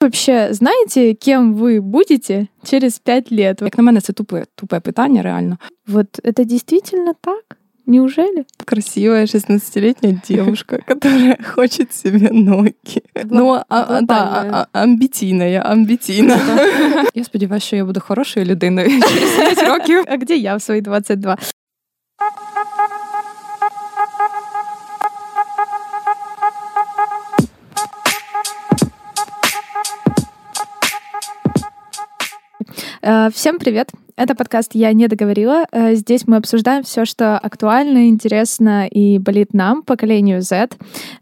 Вообще, знаете, кем вы будете через пять лет? Як на мене, це тупе, тупе питання, реально. Вот это действительно так? Неужели? Красивая 16-летняя девушка, которая хочет себе ноги. Ну, а, а, да, а, а, амбітійна, амбітійна. Я сподіваюся, що я буду хорошою людиною через 5 років. А где я в свои 22? Всем привет! Это подкаст «Я не договорила». Э, Здесь мы обсуждаем все, что актуально, интересно и болит нам, поколению Z.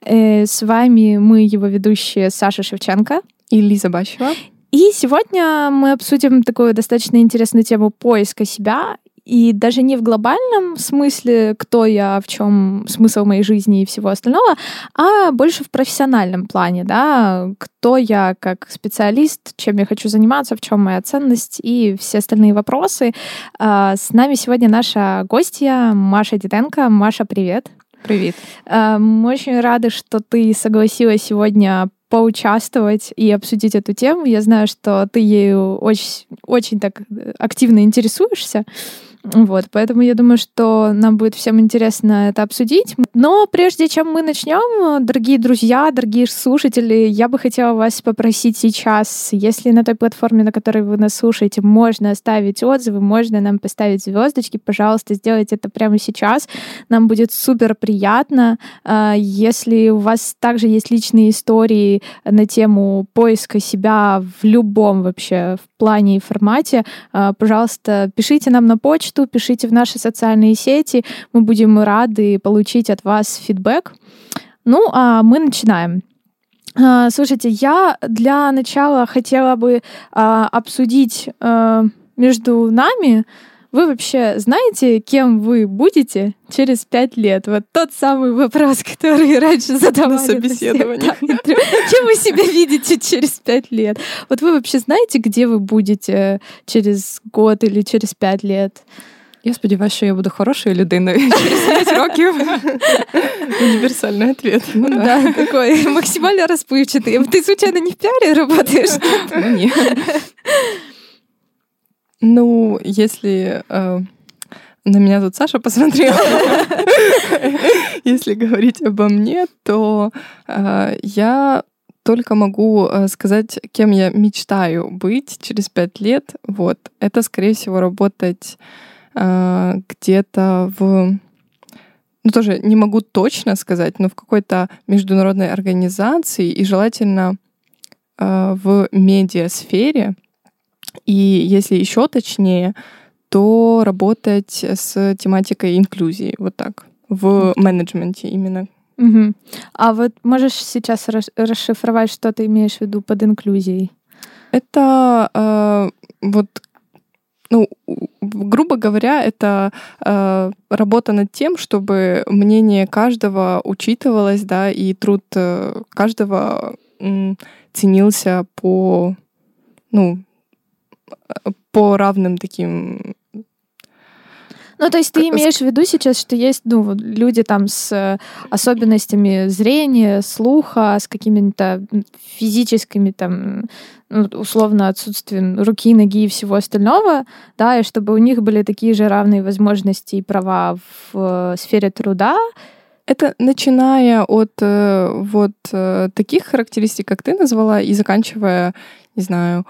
Э, С вами мы, его ведущие Саша Шевченко. И Лиза Бащева. И сегодня мы обсудим такую достаточно интересную тему поиска себя. И даже не в глобальном смысле, кто я, в чем смысл моей жизни и всего остального, а больше в профессиональном плане, да, кто я как специалист, чем я хочу заниматься, в чем моя ценность и все остальные вопросы. А, С нами сегодня наша гостья Маша Диденко. Маша, привет. Привіт. А, Мы очень рады, что ты согласилась сегодня поучаствовать и обсудить эту тему. Я знаю, что ты ею очень, очень так активно интересуешься. Вот, поэтому я думаю, что нам будет всем интересно это обсудить. Но прежде чем мы начнем, дорогие друзья, дорогие слушатели, я бы хотела вас попросить сейчас, если на той платформе, на которой вы нас слушаете, можно оставить отзывы, можно нам поставить звездочки, пожалуйста, сделайте это прямо сейчас. Нам будет супер приятно. А, Если у вас также есть личные истории на тему поиска себя в любом вообще в плане и формате, а, пожалуйста, пишите нам на почту, пишите в наши социальные сети. Мы будем рады получить от вас фидбэк. Ну, а мы начинаем. А, Слушайте, я для начала хотела бы а, обсудить а, между нами. Вы вообще знаете, кем вы будете через пять лет? Вот тот самый вопрос, который раньше задавали На собеседовании. всех, да, интервью. Кем вы себя видите через пять лет? Вот вы вообще знаете, где вы будете через год или через пять лет? Я сподіваюся, що я буду хорошою людиною через 5 років. Универсальный ответ. Ну, да. Да, такой максимально расплывчатый. Ты случайно не в пиаре работаешь? Ну, ні. Ну, если э, на меня тут Саша посмотрела, если говорить обо мне, то э, я только могу э, сказать, кем я мечтаю быть через пять лет. Вот. Это, скорее всего, работать э, где-то в... Ну, тоже не могу точно сказать, но в какой-то международной организации и желательно э, в медиасфере. И если еще точнее, то работать с тематикой инклюзии, вот так, в менеджменте именно. Мгм. А вот можешь сейчас рас- расшифровать, что ты имеешь в виду под инклюзией? Это э, вот, ну, грубо говоря, это э, работа над тем, чтобы мнение каждого учитывалось, да, и труд э, каждого ценился по, ну, по равным таким Ну, то есть ты имеешь в виду сейчас, что есть ну, люди там с э, особенностями зрения, слуха, с какими-то физическими там, ну, условно, отсутствием руки, ноги и всего остального, да, и чтобы у них были такие же равные возможности и права в э, сфере труда, Это начиная от э, вот таких характеристик, как ты назвала, и заканчивая, не знаю,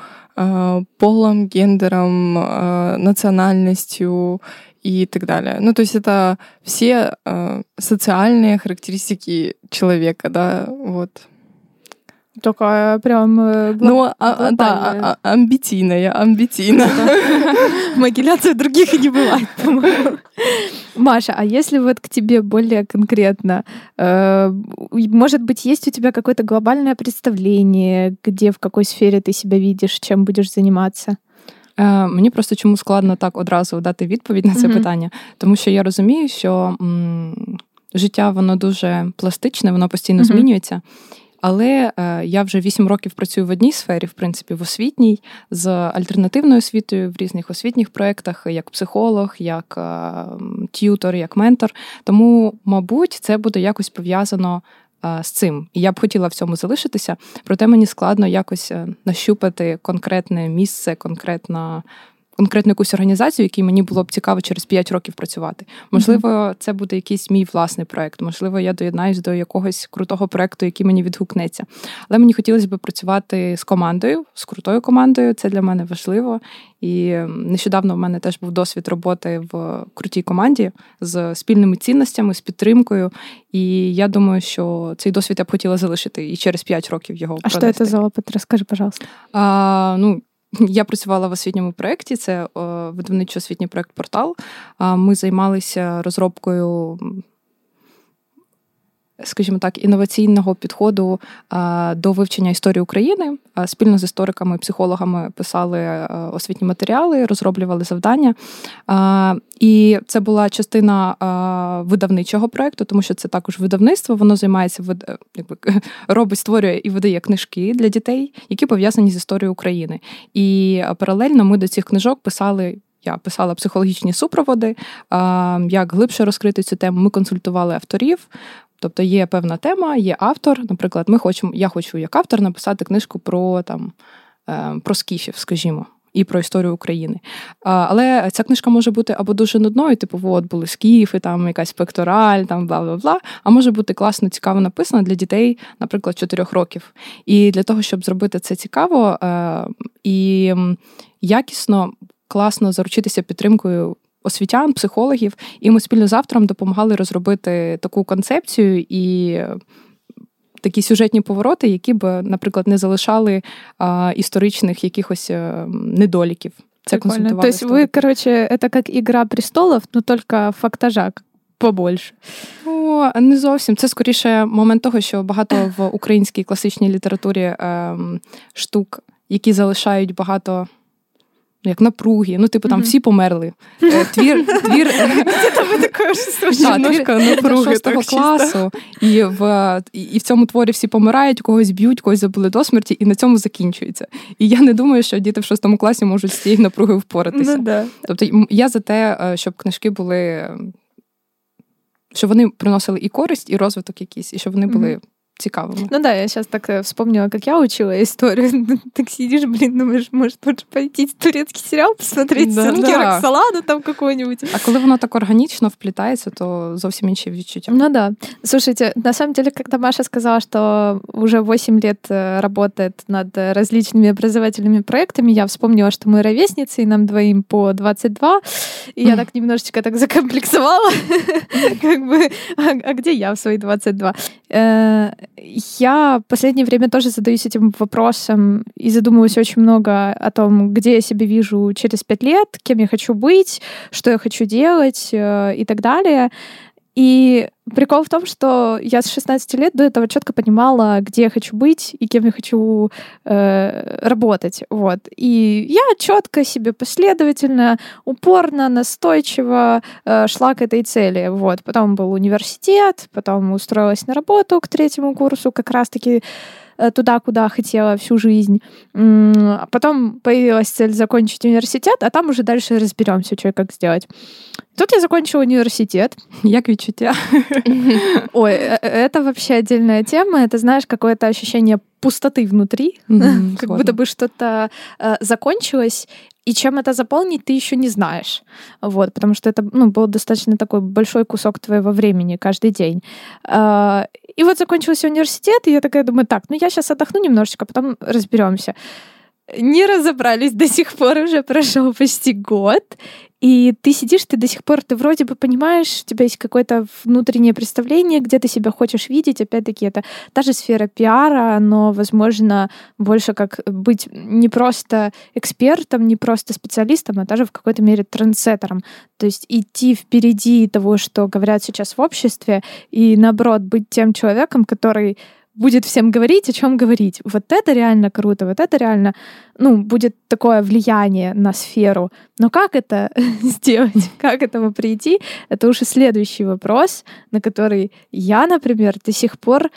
полом, гендером, э, национальностью и так далее. Ну, то есть это все э, социальные характеристики человека, да, вот. такая прям э, гла- Ну, а- а, да, глобальная. а- а- амбитийная, амбитийная. Могиляции других и не бывает, по-моему. Маша, а если вот к тебе более конкретно, э, может быть, есть у тебя какое-то глобальное представление, где, в какой сфере ты себя видишь, чем будешь заниматься? Е, Мені просто чому складно так одразу дати відповідь на це Мгм. питання, тому що я розумію, що м, життя воно дуже пластичне, воно постійно Мгм. змінюється. Але е, я вже вісім років працюю в одній сфері, в принципі, в освітній, з альтернативною освітою в різних освітніх проєктах, як психолог, як е, т'ютор, як ментор. Тому, мабуть, це буде якось пов'язано з цим. І я б хотіла в цьому залишитися, проте мені складно якось е, нащупати конкретне місце, конкретна конкретну якусь організацію, якій мені було б цікаво через 5 років працювати. Можливо, mm-hmm. це буде якийсь мій власний проект. Можливо, я доєднаюсь до якогось крутого проекту, який мені відгукнеться. Але мені хотілося б працювати з командою, з крутою командою. Це для мене важливо. І нещодавно в мене теж був досвід роботи в крутій команді з спільними цінностями, з підтримкою. І я думаю, що цей досвід я б хотіла залишити і через 5 років його. А що це за опит? Розкажи, пожалуйста. А, ну, я працювала в освітньому проєкті, це видавничо освітній проєкт Портал. Ми займалися розробкою скажімо так, інноваційного підходу до вивчення історії України. Спільно з істориками і психологами писали освітні матеріали, розроблювали завдання. І це була частина видавничого проєкту, тому що це також видавництво. Воно займається якби, робить, створює і видає книжки для дітей, які пов'язані з історією України. І паралельно ми до цих книжок писали. Я писала психологічні супроводи, як глибше розкрити цю тему. Ми консультували авторів, Тобто є певна тема, є автор. Наприклад, ми хочемо, я хочу як автор написати книжку про там е, про скіфів, скажімо. І про історію України. Але ця книжка може бути або дуже нудною, типу, от були скіфи, там якась пектораль, там бла бла бла. А може бути класно, цікаво написана для дітей, наприклад, 4 років. І для того, щоб зробити це цікаво е, і якісно, класно заручитися підтримкою освітян, психологів, і ми спільно з автором допомагали розробити таку концепцію і. Такі сюжетні повороти, які б, наприклад, не залишали а, історичних якихось а, недоліків. Це консультували. Тобто ви, коротше, це як Ігра престолів, ну тільки фактажа побольше. О, не зовсім. Це скоріше момент того, що багато в українській класичній літературі е, штук, які залишають багато як напруги, ну, типу, там всі померли. Е, твір твір шостого класу, і в і в цьому творі всі помирають, когось б'ють, когось забули до смерті, і на цьому закінчується. І я не думаю, що діти в шостому класі можуть з цією напругою впоратися. Ну, да. Тобто я за те, е, щоб книжки були, щоб вони приносили і користь, і розвиток якийсь, і щоб вони були. Mm-hmm цікавыми. Ну да, я сейчас так э, вспомнила, как я учила историю. так сидишь, блин, думаешь, может, лучше пойти турецкий сериал посмотреть, да, сценки да. Роксолана там какой-нибудь. А коли воно так органично вплітається, то зовсім інші відчуття. Ну да. Слушайте, на самом деле, когда Маша сказала, что уже 8 лет э, работает над различными образовательными проектами, я вспомнила, что мы ровесницы, и нам двоим по 22, и я так немножечко так закомплексовала, как бы, а, а где я в свои 22? Я в последнее время тоже задаюсь этим вопросом и задумываюсь очень много о том, где я себя вижу через пять лет, кем я хочу быть, что я хочу делать э, и так далее. И прикол в том, что я с 16 лет до этого четко понимала, где я хочу быть и кем я хочу э, работать. Вот. И я четко себе последовательно, упорно, настойчиво э, шла к этой цели. Вот. Потом был университет, потом устроилась на работу к третьему курсу, как раз-таки туда, куда хотела всю жизнь. А потом появилась цель закончить университет, а там уже дальше разберемся, что и как сделать. Тут я закончила университет. Як відчуття? Ой, э, э, это вообще отдельная тема. Это, знаешь, какое-то ощущение пустоты внутри, mm-hmm, как будто бы что-то э, закончилось, и чем это заполнить, ты еще не знаешь. Вот, потому что это ну, был достаточно такой большой кусок твоего времени каждый день. Э, и вот закончился университет, и я такая думаю, так, ну я сейчас отдохну немножечко, потом разберемся не разобрались до сих пор, уже прошел почти год, и ты сидишь, ты до сих пор, ты вроде бы понимаешь, у тебя есть какое-то внутреннее представление, где ты себя хочешь видеть. Опять-таки, это та же сфера пиара, но, возможно, больше как быть не просто экспертом, не просто специалистом, а даже в какой-то мере трендсеттером. То есть идти впереди того, что говорят сейчас в обществе, и, наоборот, быть тем человеком, который будет всем говорить, о чем говорить. Вот это реально круто, вот это реально, ну, будет такое влияние на сферу. Но как это сделать, как этому прийти, это уже следующий вопрос, на который я, например, до сих пор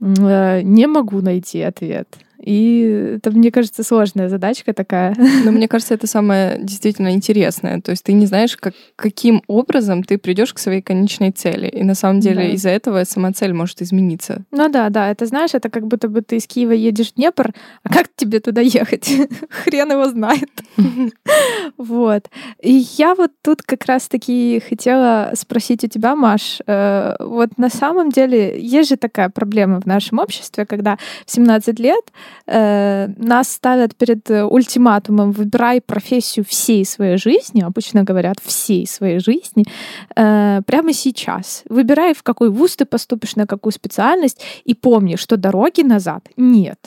э, не могу найти ответ. И это, мне кажется, сложная задачка такая. Но мне кажется, это самое действительно интересное. То есть ты не знаешь, как, каким образом ты придешь к своей конечной цели. И на самом деле да. из-за этого сама цель может измениться. Ну да, да. Это знаешь, это как будто бы ты из Киева едешь в Днепр, а как тебе туда ехать? Хрен его знает. Вот. И я вот тут как раз-таки хотела спросить у тебя, Маш, э, вот на самом деле есть же такая проблема в нашем обществе, когда в 17 лет э, нас ставят перед ультиматумом «выбирай профессию всей своей жизни», обычно говорят «всей своей жизни», э, прямо сейчас. Выбирай, в какой вуз ты поступишь, на какую специальность, и помни, что дороги назад нет.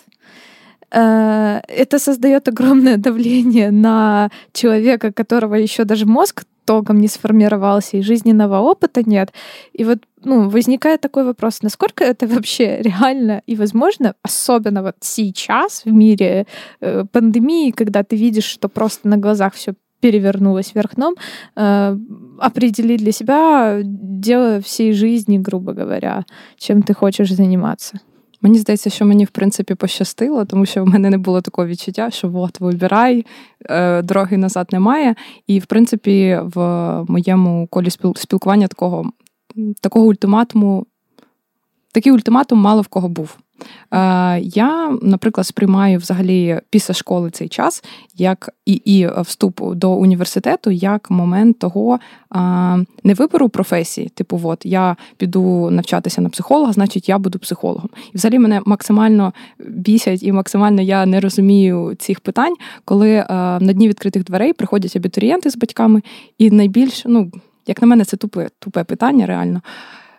Э, это создает огромное давление на человека, которого еще даже мозг толком не сформировался, и жизненного опыта нет. И вот ну, возникает такой вопрос, насколько это вообще реально и возможно, особенно вот сейчас в мире э, пандемии, когда ты видишь, что просто на глазах все перевернулось вверх дном, э, определить для себя дело всей жизни, грубо говоря, чем ты хочешь заниматься. Мені здається, що мені в принципі пощастило, тому що в мене не було такого відчуття, що от вибирай, е, дороги назад немає. І в принципі, в моєму колі спілкування такого такого ультиматуму, такий ультиматум мало в кого був. Е, я, наприклад, сприймаю взагалі після школи цей час, як і і вступ до університету, як момент того не вибору професії, типу, от я піду навчатися на психолога, значить я буду психологом. І взагалі мене максимально бісять і максимально я не розумію цих питань, коли е, на дні відкритих дверей приходять абітурієнти з батьками, і найбільш, ну як на мене, це тупе, тупе питання, реально.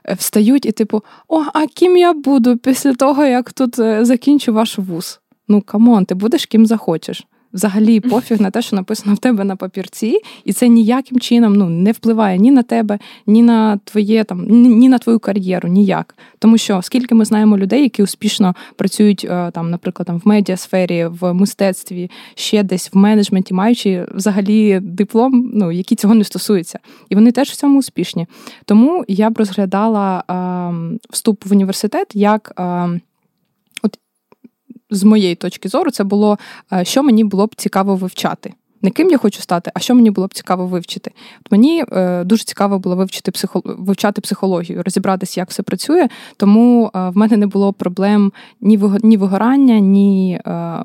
Е, встають і, типу, о, а ким я буду після того, як тут е, закінчу ваш вуз? Ну, камон, ти будеш ким захочеш Взагалі пофіг на те, що написано в тебе на папірці, і це ніяким чином ну, не впливає ні на тебе, ні на твоє там, ні на твою кар'єру, ніяк. Тому що скільки ми знаємо людей, які успішно працюють е, там, наприклад, там в медіасфері, в мистецтві, ще десь в менеджменті, маючи взагалі диплом, ну який цього не стосується, і вони теж в цьому успішні. Тому я б розглядала е, вступ в університет як. Е, з моєї точки зору, це було, е, що мені було б цікаво вивчати. Не ким я хочу стати, а що мені було б цікаво вивчити. От Мені е, дуже цікаво було вивчити психо... вивчати психологію, розібратися, як все працює. Тому е, в мене не було проблем ні ні вигорання, ні е,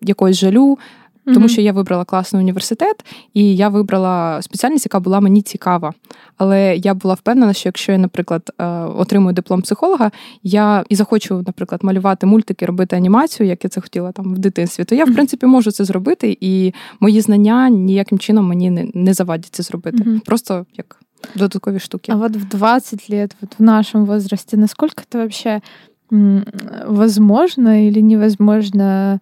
якогось жалю. Тому mm-hmm. що я вибрала класний університет, і я вибрала спеціальність, яка була мені цікава. Але я була впевнена, що якщо я, наприклад, е, отримую диплом психолога, я і захочу, наприклад, малювати мультики, робити анімацію, як я це хотіла там в дитинстві, то я, в принципі, можу це зробити, і мої знання ніяким чином мені не, завадять це зробити. Mm-hmm. Просто як додаткові штуки. А от в 20 лет, вот в нашому возрасте, наскільки це вообще возможно или невозможно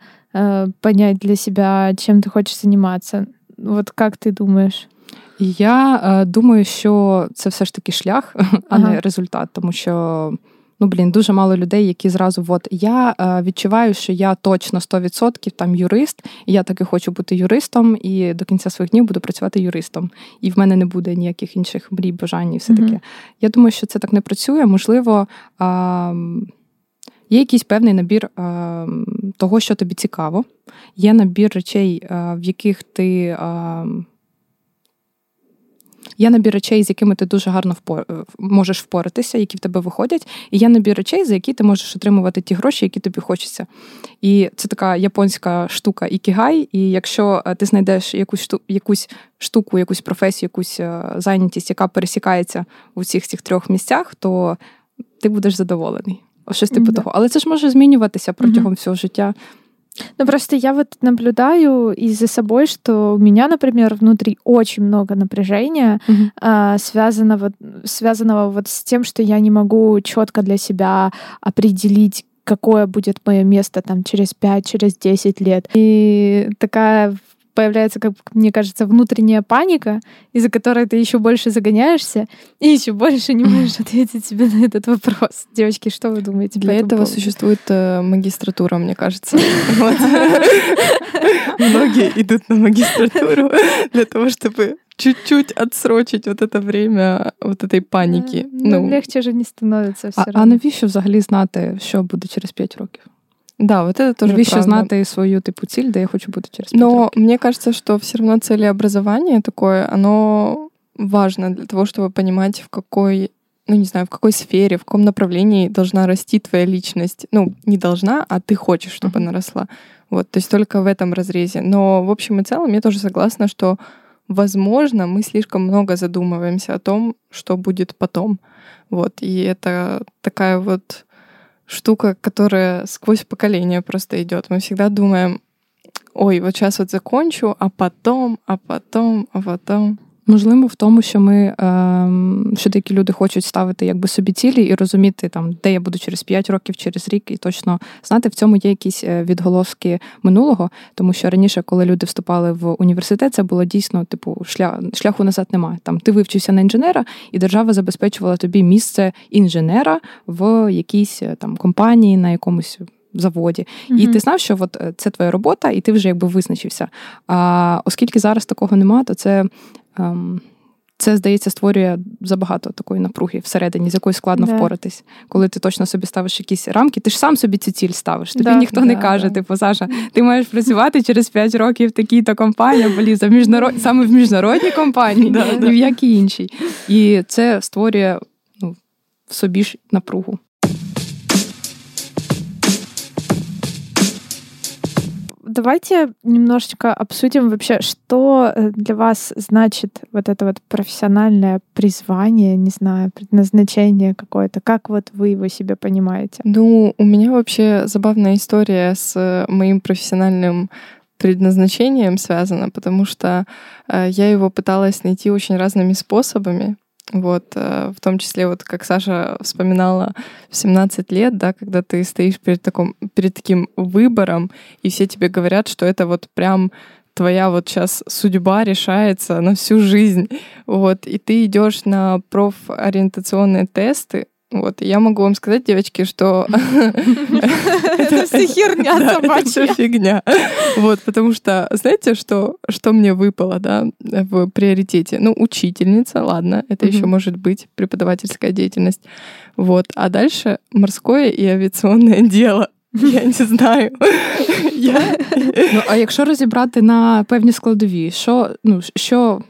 понять для себя, чем ти хочеш займатися. От як ти думаєш? Я е, думаю, що це все ж таки шлях, а ага. не результат, тому що. Ну, блін, дуже мало людей, які зразу от я е, відчуваю, що я точно 100% там юрист, і я таки хочу бути юристом, і до кінця своїх днів буду працювати юристом. І в мене не буде ніяких інших мрій, бажань і все таке. Mm-hmm. Я думаю, що це так не працює. Можливо, е, Є якийсь певний набір е, того, що тобі цікаво, є набір речей, е, в яких ти. Е, Є набір речей, з якими ти дуже гарно впор... Можеш впоратися, які в тебе виходять, і є набір речей, за які ти можеш отримувати ті гроші, які тобі хочеться. І це така японська штука ікігай. І якщо ти знайдеш якусь шту... якусь штуку, якусь професію, якусь зайнятість, яка пересікається у всіх цих трьох місцях, то ти будеш задоволений. Щось типу да. того. Але це ж може змінюватися протягом mm-hmm. всього життя. Ну, просто я вот наблюдаю и за собой, что у меня, например, внутри очень много напряжения, mm-hmm. а, связанного, связанного вот с тем, что я не могу четко для себя определить, какое будет мое место там через 5, через 10 лет. И такая появляется, как мне кажется, внутренняя паника, из-за которой ты еще больше загоняешься и еще больше не можешь ответить себе на этот вопрос. Девочки, что вы думаете? Для этого поводу? существует э, магистратура, мне кажется. Многие идут на магистратуру для того, чтобы чуть-чуть отсрочить вот это время вот этой паніки. Ну, ну легче же не становиться все а, а навіщо взагалі знати, що буде через 5 років? Да, вот это тоже Навіщо правда. знати свою типу ціль, де я хочу бути через 5 Но років? мне кажется, что все равно целеобразование такое, оно важно для того, чтобы понимать, в какой, ну не знаю, в какой сфере, в каком направлении должна расти твоя личность. Ну, не должна, а ты хочешь, чтобы Мгм. она росла. Вот, то есть только в этом разрезе. Но в общем и целом я тоже согласна, что, возможно, мы слишком много задумываемся о том, что будет потом. Вот, и это такая вот штука, которая сквозь поколение просто идет. Мы всегда думаем, ой, вот сейчас вот закончу, а потом, а потом, а потом. Можливо, в тому, що ми ем, що деякі люди хочуть ставити якби собі цілі і розуміти, там, де я буду через 5 років, через рік, і точно знати, в цьому є якісь е, відголоски минулого, тому що раніше, коли люди вступали в університет, це було дійсно типу шлях, шляху назад немає. Там ти вивчився на інженера, і держава забезпечувала тобі місце інженера в якійсь е, там компанії на якомусь. Заводі, і ти знав, що от е, це твоя робота, і ти вже якби визначився. А оскільки зараз такого нема, то це ем, це, здається, створює забагато такої напруги всередині, з якою складно Да. впоратись. Коли ти точно собі ставиш якісь рамки, ти ж сам собі цю ціль ставиш. Тобі Да, ніхто не каже, да. типу, Саша, ти маєш працювати через 5 років в такій-то компанії, або ліза, в міжнарод... саме в міжнародній компанії, Да, ні в якій іншій. І це створює ну, в собі ж напругу. Давайте немножечко обсудим вообще, что э, для вас значит вот это вот профессиональное призвание, не знаю, предназначение какое-то. Как вот вы его себе понимаете? Ну, у меня вообще забавная история с моим профессиональным предназначением связана, потому что э, я его пыталась найти очень разными способами. Вот, э, в том числе, вот как Саша вспоминала в 17 лет, да, когда ты стоишь перед, таком, перед таким выбором, и все тебе говорят, что это вот прям твоя вот сейчас судьба решается на всю жизнь. Вот, и ты идешь на профориентационные тесты, вот, и я могу вам сказать, девочки, что Это всё херня Да, это собачья. всё фигня. Вот, потому что, знаете, что, что мне выпало, да, в приоритете? Ну, учительница, ладно, это еще Мгм. может быть, преподавательская деятельность. Вот, а дальше морское и авиационное дело. Я не знаю. Я... Ну, а якщо розібрати на певні складові, що, ну, що,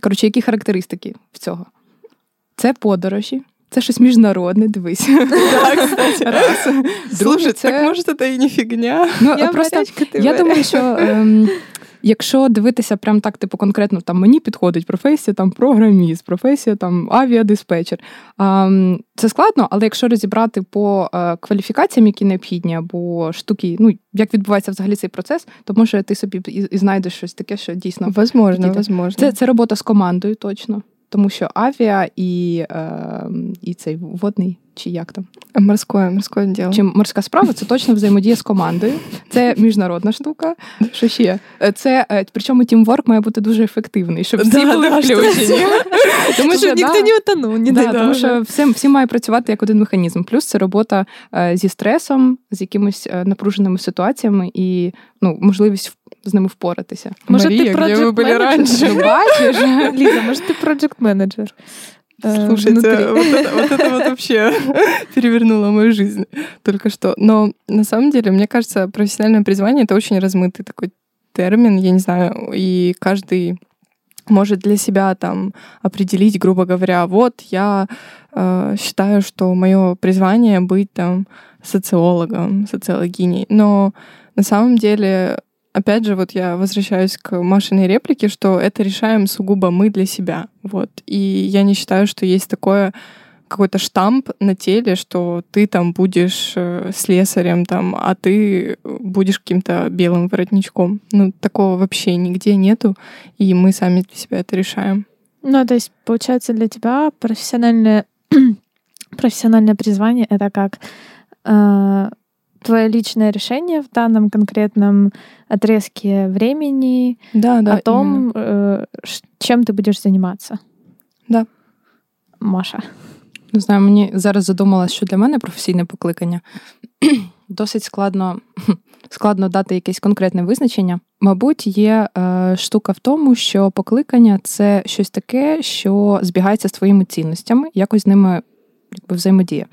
коротше, які характеристики в цього? Це подорожі, це щось міжнародне, дивись. Раз. Слушай, Друге, це- так может это и не фигня. Ну, Я просто ти я думаю, що ем, якщо дивитися прям так, типу, конкретно там мені підходить професія там програміст, професія там авіадиспетчер. Ем, це складно, але якщо розібрати по е, кваліфікаціям, які необхідні, або штуки, ну як відбувається взагалі цей процес, то може ти собі і, і знайдеш щось таке, що дійсно Возможно, возможно. це, це робота з командою, точно. Тому що авіа і, е, і цей водний, чи як там, Морское, морское дело. чи морська справа, це точно взаємодія з командою. Це міжнародна штука. Що ще? Е, Це е, причому тімворк має бути дуже ефективний, щоб всі Да, були да, що включені. Тому Чтобы никто да, не утонул, не да, дай тому Боже. що всі, всі мають працювати як один механізм. Плюс це робота е, зі стресом, з якимись е, напруженими ситуаціями і ну, можливість в- з ними впоратися. Может, Мария, ты где вы были project раньше? Ну, бачиш? Лиза, может, ты проект менеджер Слушайте, вот это, вот это вот вообще перевернуло мою жизнь только что. Но на самом деле, мне кажется, профессиональное призвание — это очень размытый такой термин, я не знаю, и каждый может для себя там определить, грубо говоря, вот я э, считаю, что мое призвание быть там социологом, социологиней. Но на самом деле, опять же, вот я возвращаюсь к Машиной реплике, что это решаем сугубо мы для себя. Вот. И я не считаю, что есть такое какой-то штамп на теле, что ты там будешь э, слесарем, там, а ты будешь каким-то белым воротничком. Ну, такого вообще нигде нету, и мы сами для себя это решаем. Ну, то есть, получается, для тебя профессиональное, профессиональное призвание — это как э, твое личное решение в данном конкретном отрезке времени Да, да. о том, э, ш- чем ты будешь заниматься. Да. Маша. Не знаю, мені зараз задумалось, що для мене професійне покликання досить складно, складно дати якесь конкретне визначення. Мабуть, є е, штука в тому, що покликання це щось таке, що збігається з твоїми цінностями, якось з ними якби, взаємодіє.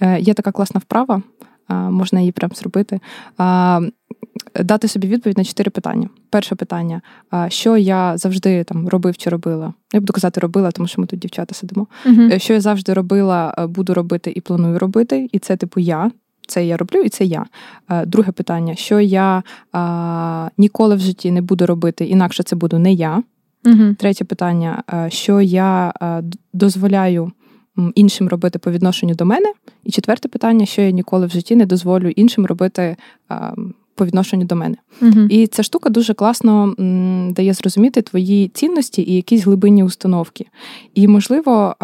Е, є така класна вправа. Можна її прям зробити. Дати собі відповідь на чотири питання. Перше питання: що я завжди там робив чи робила? Я буду казати, робила, тому що ми тут дівчата сидимо. uh Що я завжди робила, буду робити і планую робити, і це типу я. Це я роблю, і це я. Друге питання: що я а, ніколи в житті не буду робити, інакше це буду не я. uh Третє питання: що я дозволяю іншим робити по відношенню до мене. І четверте питання, що я ніколи в житті не дозволю іншим робити по відношенню до мене. uh І ця штука дуже класно м, дає зрозуміти твої цінності і якісь глибинні установки. І, можливо,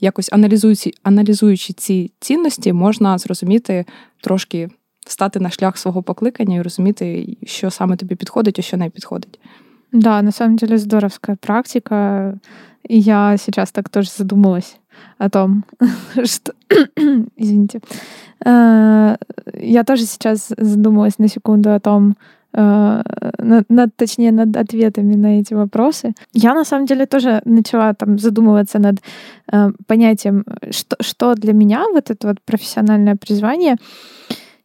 якось аналізуючи, аналізуючи ці цінності, можна зрозуміти трошки. Стати на шлях свого покликання і розуміти, що саме тобі підходить, а що не підходить. Да, на самом деле здоровская практика. И я сейчас так тоже задумалась о том, что... Извините. Э, я тоже сейчас задумалась на секунду о том, э, над, точнее, над ответами на эти вопросы. Я на самом деле тоже начала там задумываться над э, понятием, что, что для меня вот это вот профессиональное призвание.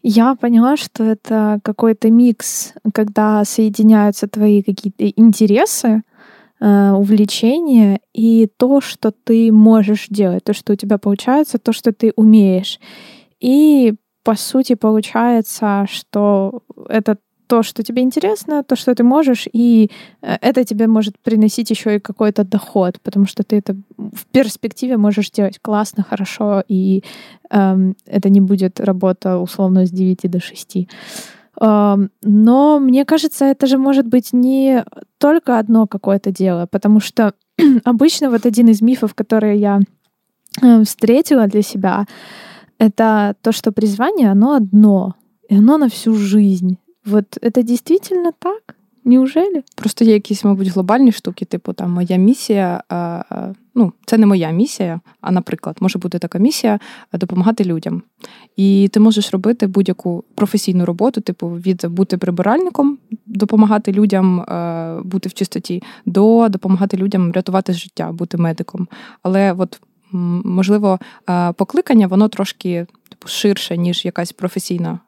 Я поняла, что это какой-то микс, когда соединяются твои какие-то интересы, Э, увлечение и то, что ты можешь делать, то, что у тебя получается, то, что ты умеешь. И по сути получается, что это то, что тебе интересно, то, что ты можешь, и э, это тебе может приносить еще и какой-то доход, потому что ты это в перспективе можешь делать классно, хорошо, и эм, это не будет работа условно с 9 до 6. Но мне кажется, это же может быть не только одно какое-то дело, потому что обычно вот один из мифов, которые я э, встретила для себя, это то, что призвание, оно одно, и оно на всю жизнь. Вот это действительно так? Неужели? Просто є якісь, мабуть, глобальні штуки, типу там моя місія. А, ну, це не моя місія, а, наприклад, може бути така місія допомагати людям. І ти можеш робити будь-яку професійну роботу, типу, від бути прибиральником, допомагати людям бути в чистоті, до допомагати людям рятувати життя, бути медиком. Але от можливо, покликання воно трошки типу, ширше, ніж якась професійна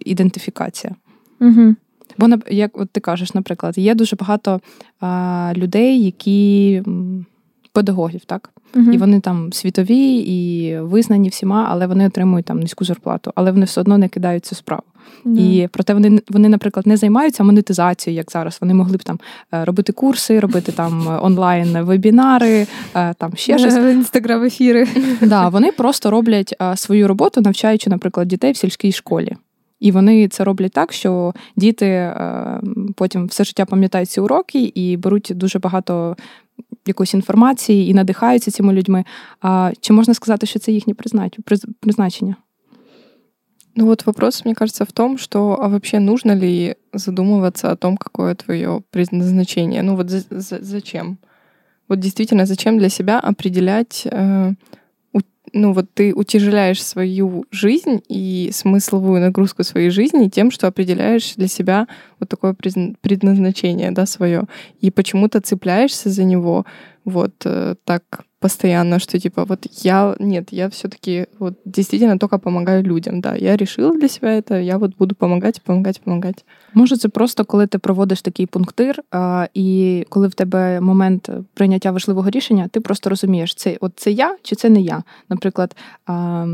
ідентифікація. Угу. Бо як от ти кажеш, наприклад, є дуже багато а, людей, які педагогів, так? uh І вони там світові і визнані всіма, але вони отримують там низьку зарплату, але вони все одно не кидають цю справу. Yeah. І проте вони, вони, наприклад, не займаються монетизацією, як зараз. Вони могли б там е, робити курси, робити там онлайн вебінари, е, там ще щось. інстаграм ефіри. Да, Вони просто роблять е, свою роботу, навчаючи, наприклад, дітей в сільській школі. І вони це роблять так, що діти е, потім все життя пам'ятають ці уроки і беруть дуже багато якоїсь інформації і надихаються цими людьми. А чи можна сказати, що це їхнє призначення? Ну вот вопрос, мне кажется, в том, что а вообще нужно ли задумываться о том, какое твое предназначение? Ну вот за, за, зачем? Вот действительно, зачем для себя определять э, ну вот ты утяжеляешь свою жизнь и смысловую нагрузку своей жизни тем, что определяешь для себя вот такое предназначение, да, свое, и почему-то цепляешься за него вот э, так постоянно, что типа вот я, нет, я все-таки вот действительно только помогаю людям. Да, я решила для себя это, я вот буду помогать, помогать, помогать. Може, це просто коли ти проводиш такий пунктир, а, і коли в тебе момент прийняття важливого рішення, ти просто розумієш, це от це я чи це не я. Наприклад, а,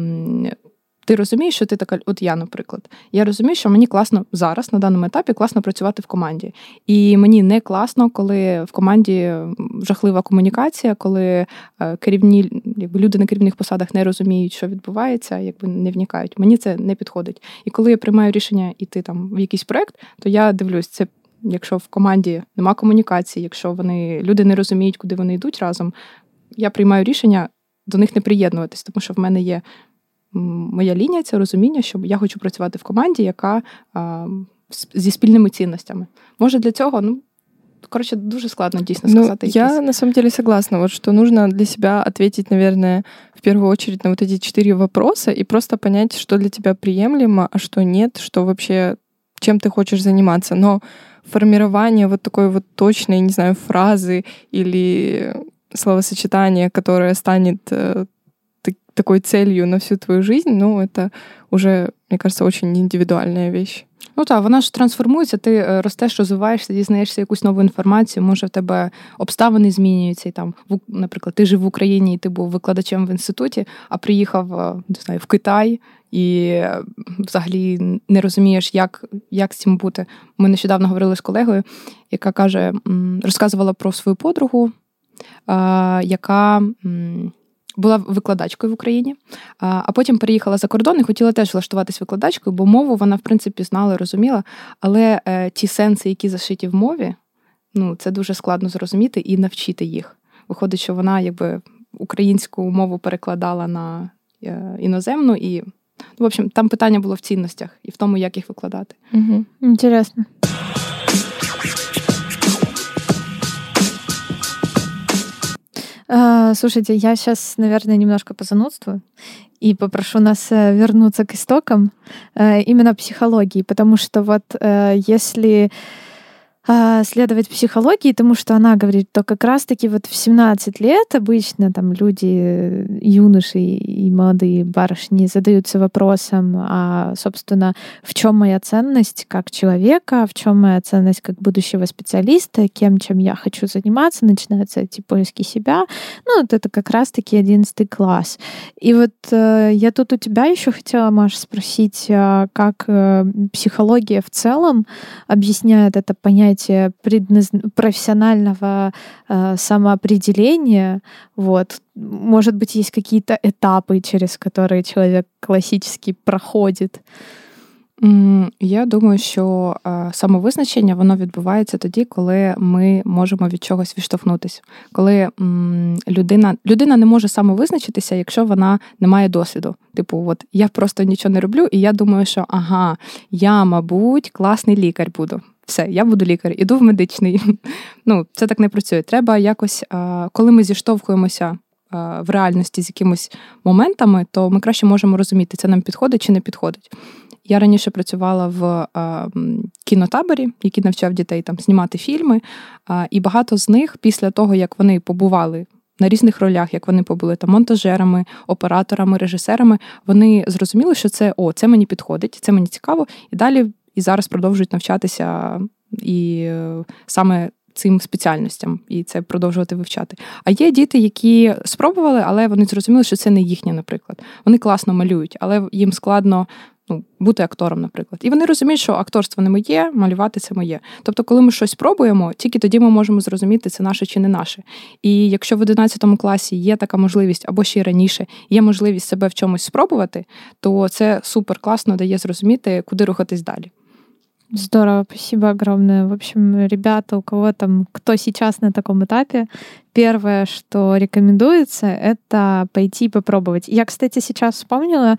ти розумієш, що ти така, от я, наприклад, я розумію, що мені класно зараз, на даному етапі, класно працювати в команді. І мені не класно, коли в команді жахлива комунікація, коли е, керівні якби люди на керівних посадах не розуміють, що відбувається, якби не вникають. Мені це не підходить. І коли я приймаю рішення йти там в якийсь проект, то я дивлюсь, це. Якщо в команді нема комунікації, якщо вони люди не розуміють, куди вони йдуть разом, я приймаю рішення до них не приєднуватись, тому що в мене є моя лінія це розуміння, що я хочу працювати в команді, яка а, зі спільними цінностями. Може для цього, ну. Короче, дуже складно дійсно ну, сказать. Я на самом деле согласна, вот что нужно для себя ответить, наверное, в первую очередь на вот эти четыре вопроса и просто понять, что для тебя приемлемо, а что нет, что вообще, чем ты хочешь заниматься. Но формирование вот такой вот точной, не знаю, фразы или словосочетания, которое станет э, такой целью на всю твою жизнь, ну, это уже, мне кажется, очень индивидуальная вещь. Ну так, вона ж трансформується, ти е, ростеш, розвиваєшся, дізнаєшся якусь нову інформацію. Може, в тебе обставини змінюються. І там, наприклад, ти жив в Україні і ти був викладачем в інституті, а приїхав е, не знаю, в Китай і е, взагалі не розумієш, як як з цим бути. Ми нещодавно говорили з колегою, яка каже, розказувала про свою подругу, яка була викладачкою в Україні, а потім переїхала за кордон і хотіла теж влаштуватись викладачкою, бо мову вона, в принципі, знала, розуміла. Але е, ті сенси, які зашиті в мові, ну це дуже складно зрозуміти і навчити їх. Виходить, що вона якби українську мову перекладала на е, іноземну, і ну, в общем, там питання було в цінностях і в тому, як їх викладати. Угу. Інтересно. Слушайте, я сейчас, наверное, немножко позанудствую и попрошу нас э, вернуться к истокам э, именно психологии, потому что вот э, если а, следовать психологии, тому что она говорит, то как раз-таки вот в 17 лет обычно там люди, юноши и молодые барышни задаются вопросом, а, собственно, в чем моя ценность как человека, в чем моя ценность как будущего специалиста, кем, чем я хочу заниматься, начинаются эти поиски себя. Ну, вот это как раз-таки 11 класс. И вот э, я тут у тебя еще хотела, Маша, спросить, а как э, психология в целом объясняет это понятие понятие предназ... профессионального э, самоопределения. Вот. Может быть, есть какие-то этапы, через которые человек классически проходит. Я думаю, що самовизначення воно відбувається тоді, коли ми можемо від чогось відштовхнутися. Коли людина людина не може самовизначитися, якщо вона не має досвіду. Типу, от я просто нічого не роблю, і я думаю, що ага, я, мабуть, класний лікар буду все, я буду лікар, іду в медичний. Ну, це так не працює. Треба якось, коли ми зіштовхуємося в реальності з якимись моментами, то ми краще можемо розуміти, це нам підходить чи не підходить. Я раніше працювала в кінотаборі, який навчав дітей там знімати фільми, і багато з них після того, як вони побували. На різних ролях, як вони побули там монтажерами, операторами, режисерами, вони зрозуміли, що це о, це мені підходить, це мені цікаво, і далі і зараз продовжують навчатися і е, саме цим спеціальностям, і це продовжувати вивчати. А є діти, які спробували, але вони зрозуміли, що це не їхнє, наприклад. Вони класно малюють, але їм складно. Ну, бути актором, наприклад. І вони розуміють, що акторство не моє, малювати це моє. Тобто, коли ми щось пробуємо, тільки тоді ми можемо зрозуміти, це наше чи не наше. І якщо в 11 класі є така можливість, або ще й раніше, є можливість себе в чомусь спробувати, то це супер класно дає зрозуміти, куди рухатись далі. Здорово, спасибо огромное. В общем, ребята, у кого там, кто сейчас на таком этапе, первое, что рекомендуется, это пойти и попробовать. Я, кстати, сейчас вспомнила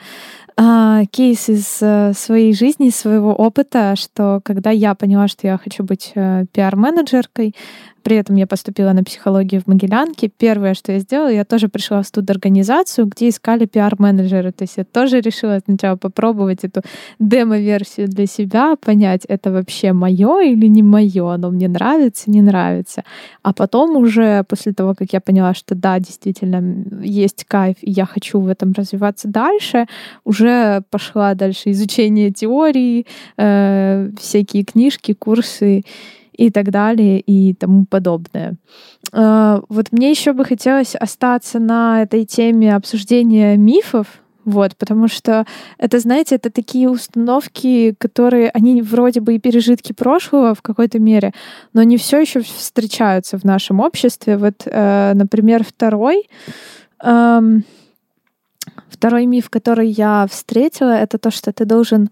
а, кейс из а, своей жизни, своего опыта, что когда я поняла, что я хочу быть а, пиар-менеджеркой, при этом я поступила на психологию в Могилянке. Первое, что я сделала, я тоже пришла в студ-организацию, где искали пиар-менеджера. То есть я тоже решила сначала попробовать эту демо-версию для себя, понять, это вообще мое или не мое, оно мне нравится, не нравится. А потом уже после того, как я поняла, что да, действительно есть кайф, и я хочу в этом развиваться дальше, уже пошла дальше изучение теории, э, всякие книжки, курсы и так далее и тому подобное. А, вот мне еще бы хотелось остаться на этой теме обсуждения мифов, вот, потому что это, знаете, это такие установки, которые, они вроде бы и пережитки прошлого в какой-то мере, но они все еще встречаются в нашем обществе. Вот, э, например, второй, эм, второй миф, который я встретила, это то, что ты должен,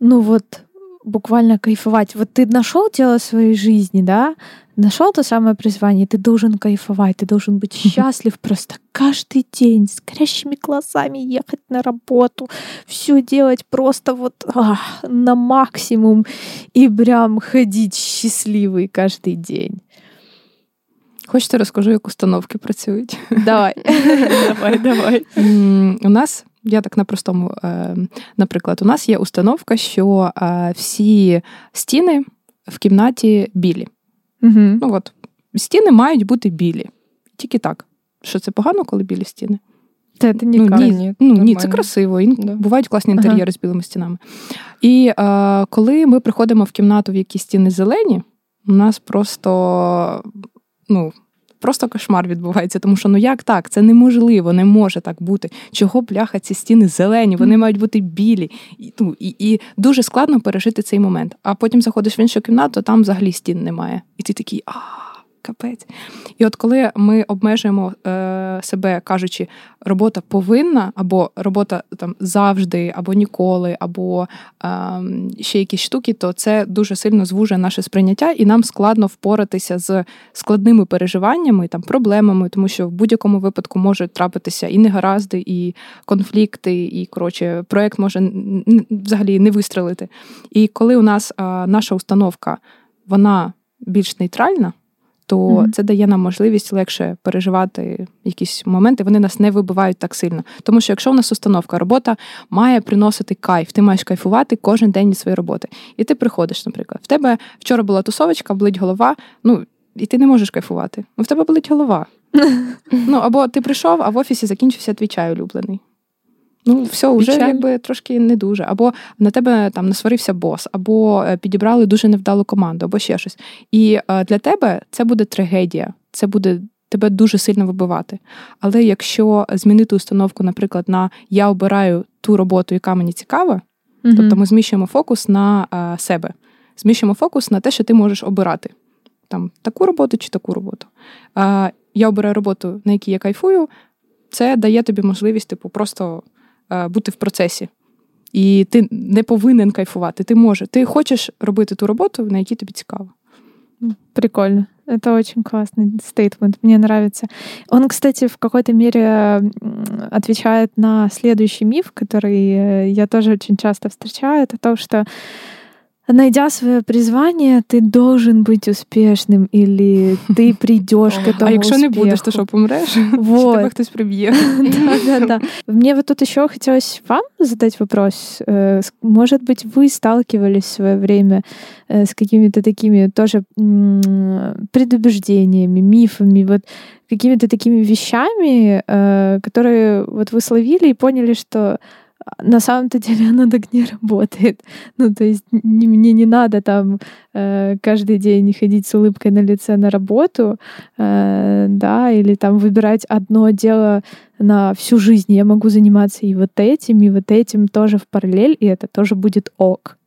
ну вот, буквально кайфовать. Вот ты нашел дело своей жизни, да, нашел то самое призвание, ты должен кайфовать, ты должен быть счастлив просто каждый день, с горящими глазами ехать на работу, все делать просто вот а, на максимум и прям ходить счастливый каждый день. Хочете, розкажу, як установки працюють? Давай, давай, давай. У нас Я так на простому, е, наприклад, у нас є установка, що е, всі стіни в кімнаті білі. Угу. Ну от, Стіни мають бути білі. Тільки так. Що це погано, коли білі стіни? Це не ну, ні, Ні, ну, ні, це красиво. І Да. бувають класні інтер'єри Ага. з білими стінами. І е, коли ми приходимо в кімнату, в якій стіни зелені, у нас просто ну. Просто кошмар відбувається, тому що ну як так? Це неможливо, не може так бути. Чого бляха ці стіни зелені? Вони мають бути білі. І, ну, і, і дуже складно пережити цей момент. А потім заходиш в іншу кімнату, там взагалі стін немає. І ти такий а. Капець. І от коли ми обмежуємо е, себе, кажучи, робота повинна, або робота там завжди, або ніколи, або е, ще якісь штуки, то це дуже сильно звужує наше сприйняття, і нам складно впоратися з складними переживаннями, там проблемами, тому що в будь-якому випадку можуть трапитися і негаразди, і конфлікти, і коротше, проект може взагалі не вистрелити. І коли у нас е, наша установка вона більш нейтральна то Мгм. це дає нам можливість легше переживати якісь моменти. Вони нас не вибивають так сильно. Тому що якщо у нас установка, робота має приносити кайф, ти маєш кайфувати кожен день від своєї роботи. І ти приходиш, наприклад, в тебе вчора була тусовочка, болить голова. Ну і ти не можеш кайфувати. Ну в тебе болить голова. Ну або ти прийшов, а в офісі закінчився твій чай улюблений. Ну, все, вже якби трошки не дуже. Або на тебе там насварився бос, або е, підібрали дуже невдалу команду, або ще щось. І е, для тебе це буде трагедія, це буде тебе дуже сильно вибивати. Але якщо змінити установку, наприклад, на я обираю ту роботу, яка мені цікава, Мгм. тобто ми зміщуємо фокус на е, себе, зміщуємо фокус на те, що ти можеш обирати там таку роботу чи таку роботу. Е, я обираю роботу, на якій я кайфую, це дає тобі можливість, типу, просто бути в процесі. І ти не повинен кайфувати. Ти можеш, ти хочеш робити ту роботу, на якій тобі цікаво. Прикольно. Это очень классный стейтмент. Мне нравится. Он, кстати, в какой-то мере м, отвечает на следующий миф, который э, я тоже очень часто встречаю. Это то, что найдя свое призвание, ты должен быть успешным, или ты придешь к этому а якщо не будеш, то що помреш? Вот. Чи тебе хтось приб'є? Да, да, да. Мне вот тут еще хотелось вам задать вопрос. Э, Может быть, вы сталкивались в свое время э, с какими-то такими тоже предубеждениями, мифами, вот какими-то такими вещами, э, которые вот вы словили и поняли, что а, на самом-то деле оно так не работает. Ну, то есть не- мне не надо там э, каждый день ходить с улыбкой на лице на работу, э, да, или там выбирать одно дело на всю жизнь. Я могу заниматься и вот этим, и вот этим тоже в параллель, и это тоже будет ок.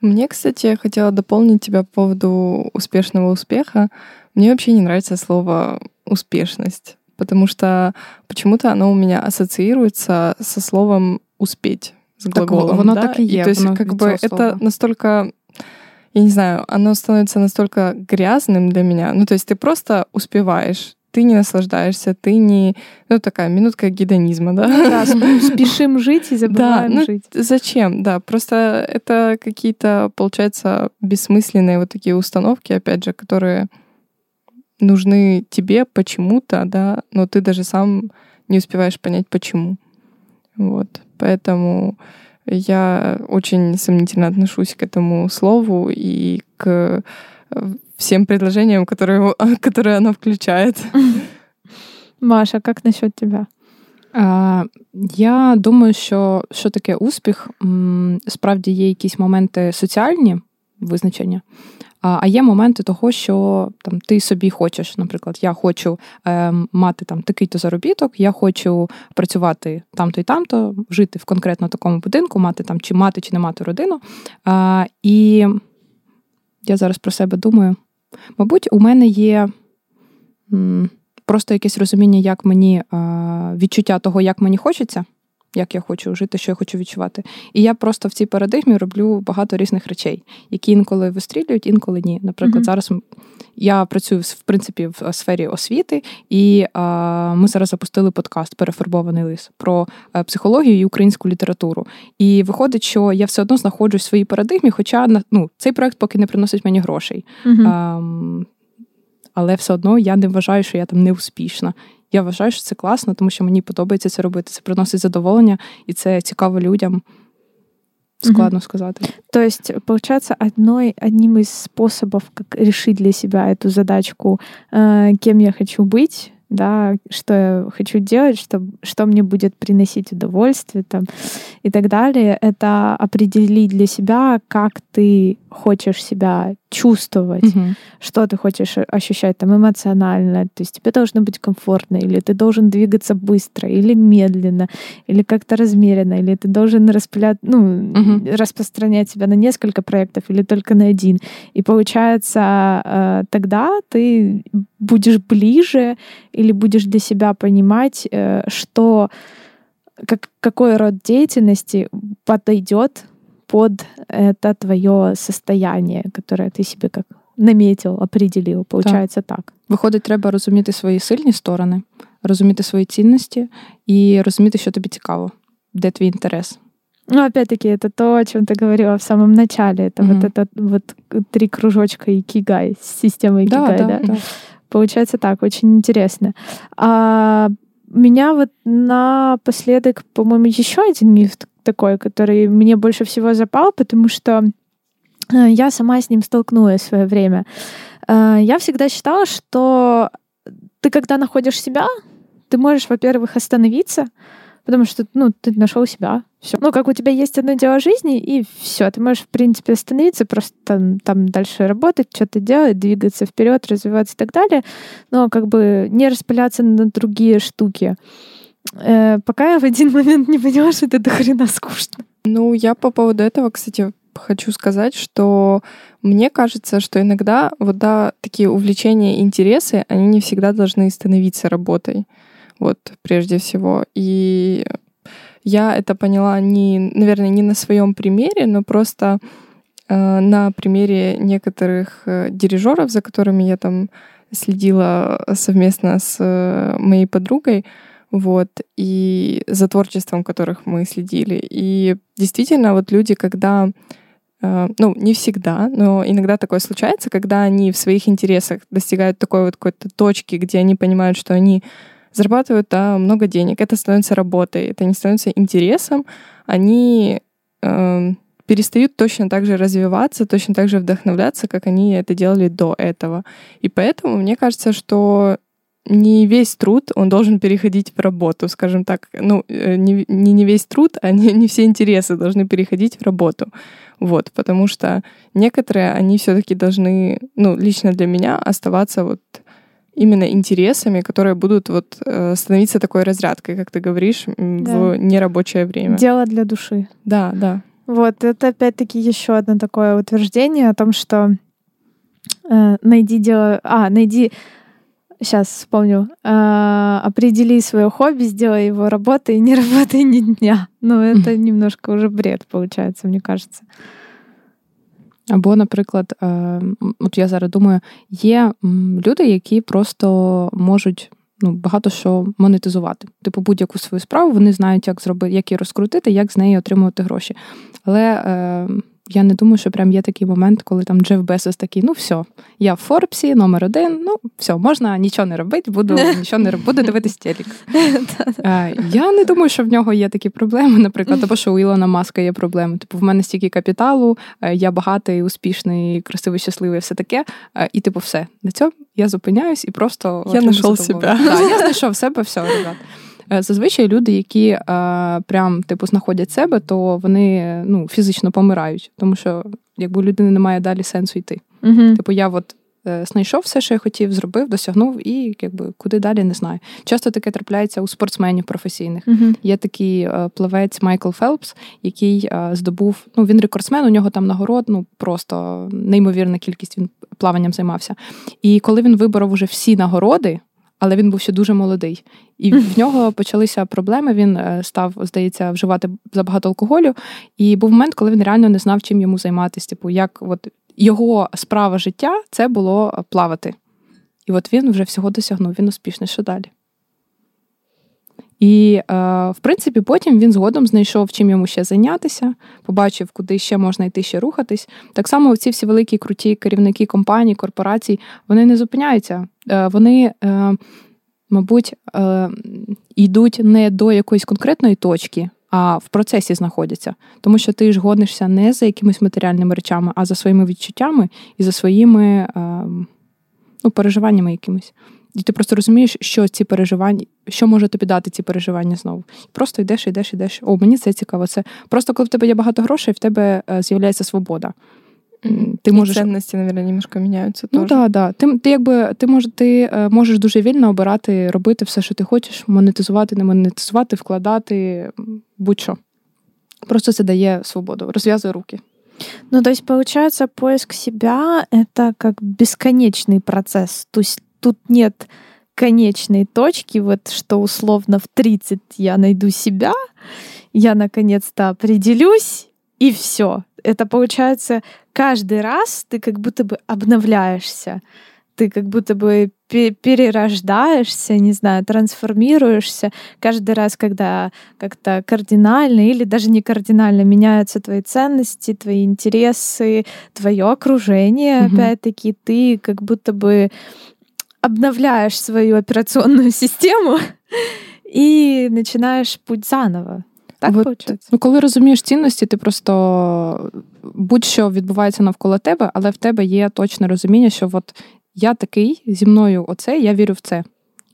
Мне, кстати, я хотела дополнить тебя по поводу успешного успеха. Мне вообще не нравится слово успешность, потому что почему-то оно у меня ассоциируется со словом успеть с Так глаголом. воно да? так и є, то есть как бы это настолько я не знаю, оно становится настолько грязным для меня. Ну, то есть ты просто успеваешь, ты не наслаждаешься, ты не... Ну, такая минутка гедонизма, да? Да, сп- спешим жить и забываем ну, жить. Зачем? Да, просто это какие-то, получается, бессмысленные вот такие установки, опять же, которые нужны тебе почему-то, да, но ты даже сам не успеваешь понять, почему. Вот. Поэтому я очень сомнительно отношусь к этому слову и к э, всем предложениям, которые, его- которые оно включает. Маша, как насчет тебя? А, Я думаю, що що таке успіх, М, справді є якісь моменти соціальні визначення, А є моменти того, що там ти собі хочеш. Наприклад, я хочу е, мати там такий-то заробіток, я хочу працювати там-то і там-то, жити в конкретно такому будинку, мати там чи мати, чи не мати родину. І я зараз про себе думаю. Мабуть, у мене є. Просто якесь розуміння, як мені відчуття того, як мені хочеться, як я хочу жити, що я хочу відчувати. І я просто в цій парадигмі роблю багато різних речей, які інколи вистрілюють, інколи ні. Наприклад, Мгм. зараз я працюю в принципі в сфері освіти, і е, ми зараз запустили подкаст Перефарбований лис про е, психологію і українську літературу. І виходить, що я все одно знаходжусь в своїй парадигмі, хоча ну, цей проект поки не приносить мені грошей. Мгм. Ем, але все одно я не вважаю, що я там не успішна. Я вважаю, що це класно, тому що мені подобається це робити. Це приносить задоволення, і це цікаво людям. Складно сказати. То есть, получается, одной, одним из способов, как решить для себя эту задачку, э, кем я хочу быть, да, что я хочу делать, что, что мне будет приносить удовольствие там, и так далее. Это определить для себя, как ты хочешь себя чувствовать, угу. что ты хочешь ощущать там эмоционально. То есть тебе должно быть комфортно, или ты должен двигаться быстро, или медленно, или как-то размеренно, или ты должен распылять, ну, угу. распространять себя на несколько проектов или только на один. И получается, э, тогда ты будешь ближе или будешь для себя понимать, э, что как, какой род деятельности подойдет под это твое состояние, которое ти себе як наметил, определив. Получається так. так. Виходить, треба розуміти свої сильні сторони, розуміти свої цінності і розуміти, що тобі цікаво, де твій інтерес. Ну, опять-таки, это то, о чем ты говорила в самом начале. Это mm-hmm. вот это вот три кружочка икигай, система икигай, да? да? да. Получается так, очень интересно. А меня вот напоследок, по-моему, еще один миф такой, который мне больше всего запал, потому что э, я сама с ним столкнулась в свое время. Э, я всегда считала, что ты, когда находишь себя, ты можешь, во-первых, остановиться, потому что, ну, ты нашел себя, все. Ну, как у тебя есть одно дело жизни, и все, ты можешь, в принципе, остановиться, просто там, там дальше работать, что-то делать, двигаться вперед, развиваться и так далее, но как бы не распыляться на другие штуки. Э, пока в один момент не поняла, что это дохрена скучно. Ну, я по поводу этого, кстати, хочу сказать, что мне кажется, что иногда вот да, такие увлечения, интересы, они не всегда должны становиться работой. Вот, прежде всего. И я это поняла не, наверное, не на своем примере, но просто э, на примере некоторых э, дирижеров, за которыми я там следила совместно с э, моей подругой вот, и за творчеством которых мы следили. И действительно, вот люди, когда э, ну, не всегда, но иногда такое случается, когда они в своих интересах достигают такой вот какой-то точки, где они понимают, что они зарабатывают да, много денег, это становится работой, это не становится интересом, они э, перестают точно так же развиваться, точно так же вдохновляться, как они это делали до этого. И поэтому мне кажется, что не весь труд, он должен переходить в работу, скажем так. Ну, э, не, не, не весь труд, а не, не все интересы должны переходить в работу. Вот, потому что некоторые, они все-таки должны, ну, лично для меня оставаться вот именно интересами, которые будут вот э, становиться такой разрядкой, как ты говоришь, да. в нерабочее время. Дело для души. Да, да. Вот, это опять-таки еще одно такое утверждение о том, что э, найди дело... А, найди сейчас вспомню, э, определи свое хобби, сделай его работой, не работай ни дня. Ну, это немножко уже бред, получается, мне кажется. Або, наприклад, от я зараз думаю, є люди, які просто можуть ну, багато що монетизувати. Типу, будь-яку свою справу вони знають, як зробити, як її розкрутити, як з неї отримувати гроші. Але е, я не думаю, що прям є такий момент, коли там Джеф Бесос такий, ну все, я в Форбсі, номер один, ну все, можна нічого не робити, буду нічого не буду дивитись телек. Я не думаю, що в нього є такі проблеми, наприклад, або що у Ілона Маска є проблеми. Типу, в мене стільки капіталу, е, я багатий, успішний, красивий, щасливий, все таке. Е, і типу, все. На цьому я зупиняюсь і просто я знайшов себе. Я знайшов себе, все, ребят. Е, зазвичай люди, які е, прям типу знаходять себе, то вони ну, фізично помирають, тому що якби у людини немає далі сенсу йти. Угу. Типу, я от е, знайшов все, що я хотів, зробив, досягнув, і якби куди далі не знаю. Часто таке трапляється у спортсменів професійних. uh Є такий плавець Майкл Фелпс, який здобув. Ну він рекордсмен, у нього там нагород, ну просто неймовірна кількість він плаванням займався. І коли він виборов уже всі нагороди але він був ще дуже молодий. І в нього почалися проблеми. Він е, став, здається, вживати забагато алкоголю. І був момент, коли він реально не знав, чим йому займатися. Типу, як от його справа життя це було плавати. І от він вже всього досягнув, він успішний, що далі. І, е, в принципі, потім він згодом знайшов, чим йому ще зайнятися, побачив, куди ще можна йти ще рухатись. Так само ці всі великі круті керівники компаній, корпорацій, вони не зупиняються. Е, вони, е, мабуть, йдуть не до якоїсь конкретної точки, а в процесі знаходяться. Тому що ти ж гонишся не за якимись матеріальними речами, а за своїми відчуттями і за своїми ну, переживаннями якимись. І ти просто розумієш, що ці переживання, що може тобі дати ці переживання знову. Просто йдеш, йдеш, йдеш. О, мені це цікаво. Це просто коли в тебе є багато грошей, в тебе е, з'являється свобода. Ти можеш... І цінності, мабуть, немножко міняються. Ну так, да, Ти ти якби ти мож, ти е, можеш дуже вільно обирати, робити все, що ти хочеш, монетизувати, не монетизувати, вкладати, будь-що. Просто це дає свободу, розв'язує руки. Ну, то есть, получается, поиск себя — это как бесконечный процесс. То есть тут нет конечной точки, вот что условно в 30 я найду себя, я наконец-то определюсь, и все. Это получается каждый раз ты как будто бы обновляешься ты как будто бы перерождаешься, не знаю, трансформируешься каждый раз, когда как-то кардинально или даже не кардинально меняются твои ценности, твои интересы, твое окружение, mm-hmm. опять-таки, ты как будто бы обновляешь свою операционную систему і починаєш путь заново. Так От, виходить? Ну, коли розумієш цінності, ти просто будь-що відбувається навколо тебе, але в тебе є точне розуміння, що от я такий, зі мною оце, я вірю в це.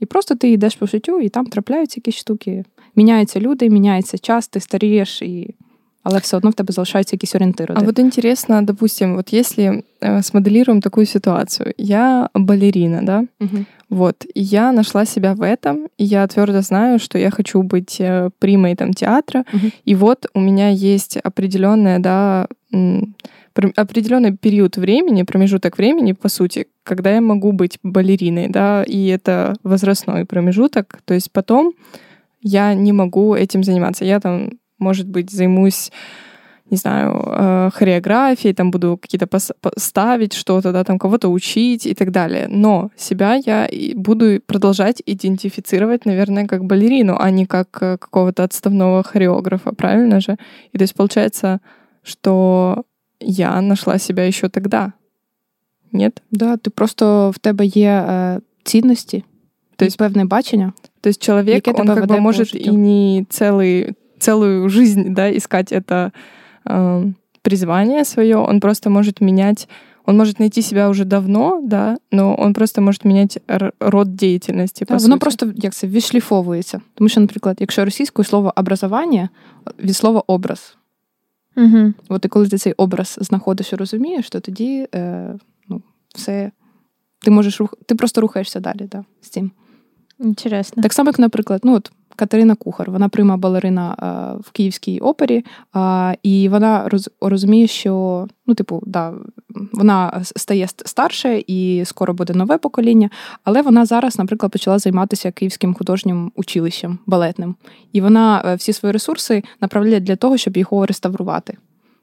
І просто ти йдеш по життю, і там трапляються якісь штуки. Міняються люди, міняється час, ти старієш, и... але все одно в тебе залишаються якісь орієнтири. А вот интересно, допустим, вот если э, смоделируем такую ситуацию. Я балерина, да? Угу. Вот. И я нашла себя в этом, и я твердо знаю, что я хочу быть э, примой там театра. Угу. И вот у меня есть определенная, да, определенный период времени, промежуток времени, по сути, когда я могу быть балериной, да, и это возрастной промежуток, то есть потом я не могу этим заниматься. Я там, может быть, займусь не знаю, э, хореографией, там буду какие-то ставить что-то, да, там кого-то учить и так далее. Но себя я буду продолжать идентифицировать, наверное, как балерину, а не как э, какого-то отставного хореографа, правильно же? И то есть получается, что я нашла себя еще тогда. Нет? Да, ти просто в тебе є е, цінності, то есть певне бачення. То есть человек, он как бы может и не целый, целую жизнь да, искать это э, призвание свое, он просто может менять он может найти себя уже давно, да, но он просто може міняти род діяльності. Так, воно просто як це відшліфовується. Тому що, наприклад, якщо російською слово образування від слова образ. Угу. От і коли ти цей образ знаходиш і розумієш, то тоді е, ну, все ти можеш рух... ти просто рухаєшся далі да, з цим. Інтересно. Так само, як, наприклад, ну от Катерина Кухар, вона прима балерина в Київській опері, і вона розуміє, що ну, типу, да, вона стає старше і скоро буде нове покоління. Але вона зараз, наприклад, почала займатися київським художнім училищем балетним. І вона е, всі свої ресурси направляє для того, щоб його реставрувати.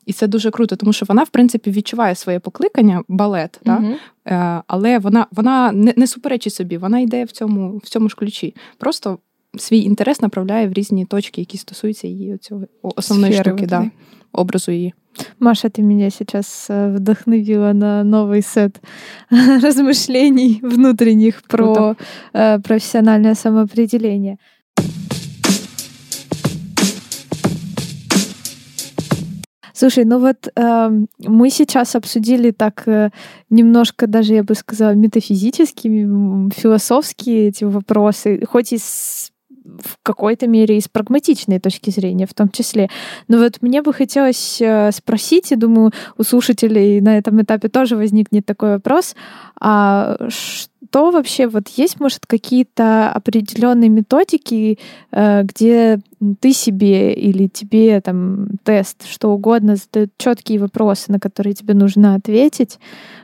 І це дуже круто, тому що вона, в принципі, відчуває своє покликання, балет, uh-huh. але вона вона не не суперечить собі, вона йде в цьому в цьому ж ключі. Просто свій інтерес направляє в різні точки, які стосуються її цього основної Сферы штуки, да, образу її. Маша, ты меня сейчас э, вдохновила на новый сет размышлений внутренних про э, профессиональное самоопределение. Слушай, ну вот э, мы сейчас обсудили так э, немножко, даже я бы сказала, метафизические, философские эти вопросы, хоть и с в какой-то мере и с прагматичной точки зрения в том числе. Но вот мне бы хотелось э, спросить, и думаю, у слушателей на этом этапе тоже возникнет такой вопрос, а что вообще вот есть, может, какие-то определенные методики, э, где ты себе или тебе там тест, что угодно, задают четкие вопросы, на которые тебе нужно ответить,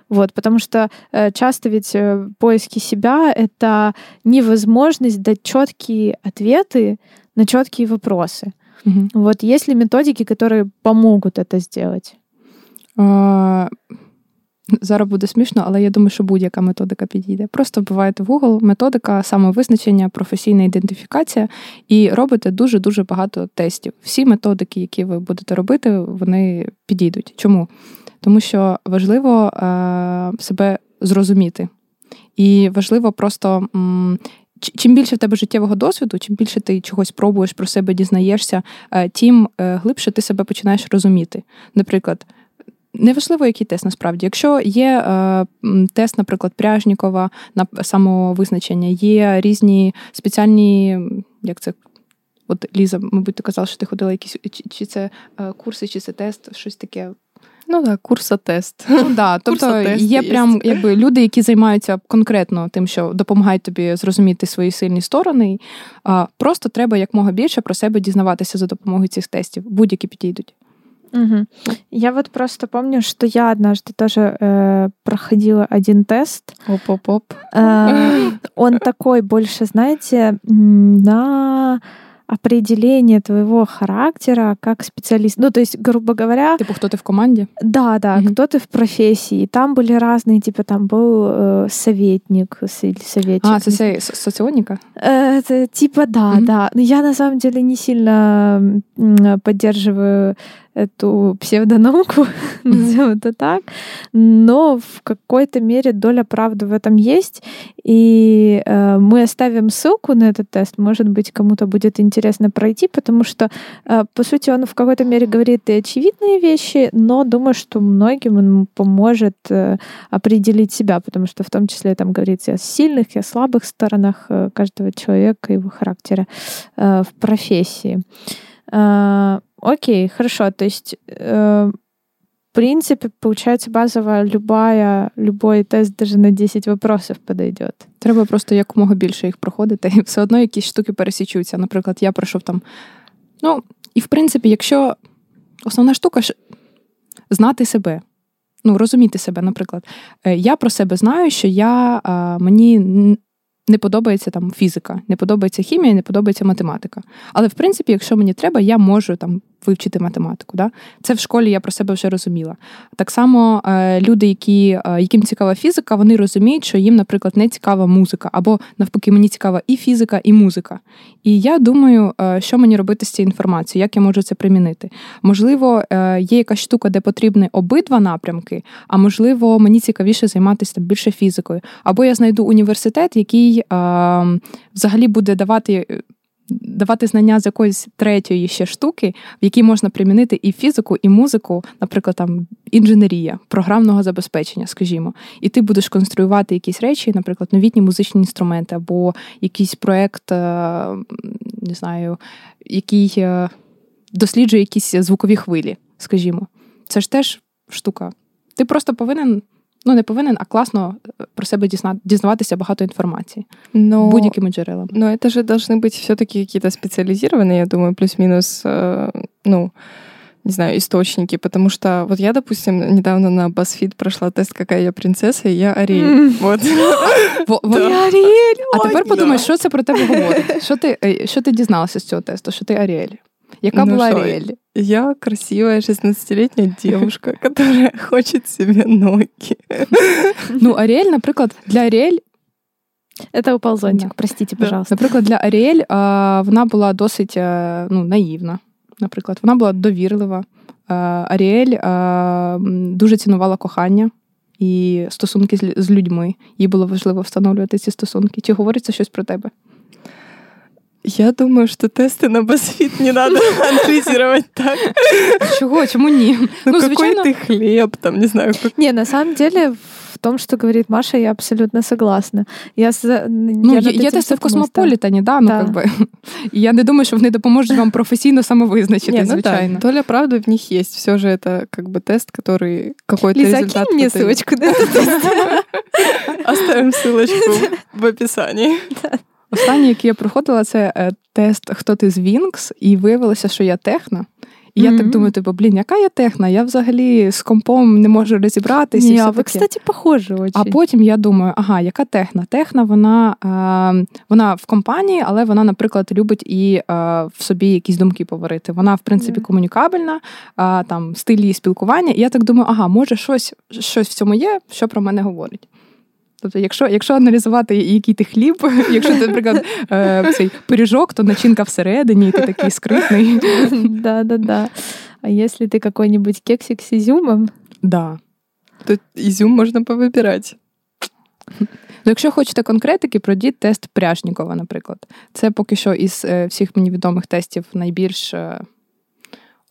вот, потому что э, часто ведь э, поиски себя — это невозможность дать четкие ответы на четкие вопросы. Угу. Вот есть ли методики, которые помогут это сделать? А... Зараз буде смішно, але я думаю, що будь-яка методика підійде. Просто вбиваєте в Google методика самовизначення, професійна ідентифікація, і робите дуже-дуже багато тестів. Всі методики, які ви будете робити, вони підійдуть. Чому? Тому що важливо е, себе зрозуміти. І важливо просто. Чим більше в тебе життєвого досвіду, чим більше ти чогось пробуєш про себе дізнаєшся, е, тим е, глибше ти себе починаєш розуміти. Наприклад, Неважливо, який тест насправді. Якщо є тест, наприклад, Пряжнікова на самовизначення, є різні спеціальні, як це. От Ліза, мабуть, ти казала, що ти ходила якісь чи, це курси, чи це тест, щось таке. Ну так, курса-тест. Ну, да, Тобто є прям якби люди, які займаються конкретно тим, що допомагають тобі зрозуміти свої сильні сторони. А Просто треба якмога більше про себе дізнаватися за допомогою цих тестів. Будь-які підійдуть. Угу. Я вот просто помню, что я однажды тоже э, проходила один тест. Оп-оп-оп. Э, он такой больше, знаете, на определение твоего характера как специалист. Ну, то есть, грубо говоря... Типа, кто ты в команде? Да, да, угу. кто ты в профессии. Там были разные, типа, там был э, советник или советчик. А, це соціоніка? Это, типа, да, угу. да. Но я, на самом деле, не сильно поддерживаю эту псевдонауку, назовем это так, но в какой-то мере доля правды в этом есть, и э, мы оставим ссылку на этот тест, может быть, кому-то будет интересно пройти, потому что, э, по сути, он в какой-то мере говорит и очевидные вещи, но думаю, что многим он поможет э, определить себя, потому что в том числе там говорится о сильных и о слабых сторонах э, каждого человека, его характера э, в профессии. Э, Окей, хорошо. То есть, э, в принципе, получается базово любая, любой тест даже на 10 вопросов подойдет. Треба просто якомога більше їх проходити, і все одно якісь штуки пересічуються. Наприклад, я пройшов там. Ну, і в принципі, якщо основна штука ж знати себе. Ну, розуміти себе, наприклад, е, я про себе знаю, що я мені не подобається там фізика, не подобається хімія, не подобається математика. Але в принципі, якщо мені треба, я можу там вивчити математику. Да? Це в школі я про себе вже розуміла. Так само е, люди, які, е, яким цікава фізика, вони розуміють, що їм, наприклад, не цікава музика, або навпаки, мені цікава і фізика, і музика. І я думаю, е, що мені робити з цією інформацією, як я можу це примінити. Можливо, є якась штука, де потрібні обидва напрямки, а можливо, мені цікавіше займатися там більше фізикою. Або я знайду університет, який взагалі буде давати давати знання з якоїсь третьої ще штуки, в якій можна примінити і фізику, і музику, наприклад, там інженерія, програмного забезпечення, скажімо, і ти будеш конструювати якісь речі, наприклад, новітні музичні інструменти, або якийсь проект, е, не знаю, який е, досліджує якісь звукові хвилі, скажімо. Це ж теж штука. Ти просто повинен ну не повинен, а класно э, про себе дізнаватися багато інформації но, будь-якими джерелами. Но это же должны быть все-таки какие-то специализированные, я думаю, плюс-минус, э, ну, не знаю, источники, потому что вот я, допустим, недавно на BuzzFeed прошла тест, какая я принцесса, и я Аріель. Вот. Я Аріель! А тепер подумай, що це про тебе говорить? Що ти, що ти дізналася з цього тесту? Що ти Аріель? Яка ну була Аріель? Я красивая 16-летняя девушка, которая хочет себе ноги. Ну, Аріель, наприклад, для Аріель. Это упал зонтик, простите, пожалуйста. Наприклад, для Аріель вона була досить ну, наївна. Наприклад, вона була довірлива. Аріель дуже цінувала кохання і стосунки з людьми. Їй було важливо встановлювати ці стосунки. Чи говориться щось про тебе? Я думаю, что тесты на BuzzFeed не надо анализировать так. Чего? Чему не? Ну, ну какой звичайно... ты хлеб, там, не знаю. Как... Не, на самом деле, в том, что говорит Маша, я абсолютно согласна. Я, ну, я, я тести в Космополітані, да, ну, да. как бы. І я не думаю, що вони допоможуть вам професійно самовизначити, ну, звичайно. Да. Доля правды в них есть. Все же это как бы тест, который какой-то Лиза, результат. мне ссылочку на этот тест. Оставим ссылочку в описании. Останнє, яке я проходила, це е, тест Хто ти з Вінкс, і виявилося, що я техна. І mm-hmm. я так думаю, типу, блін, яка я техна? Я взагалі з компом не можу розібратися. Ні, а ви, кстати, похожі очень. А потім я думаю, ага, яка техна? Техна, вона е, вона в компанії, але вона, наприклад, любить і е, в собі якісь думки поварити. Вона, в принципі, комунікабельна, е, там стиль її спілкування. І я так думаю, ага, може, щось, щось в цьому є, що про мене говорить. Тобто, якщо якщо аналізувати, який ти хліб, якщо ти, наприклад, е, цей пиріжок, то начинка всередині, і ти такий скритний. Да-да-да. А якщо ти який-небудь кексик з ізюмом? Да. То ізюм можна повибирати. Ну, Якщо хочете конкретики, пройдіть тест Пряжнікова, наприклад. Це поки що із е, всіх мені відомих тестів найбільш е,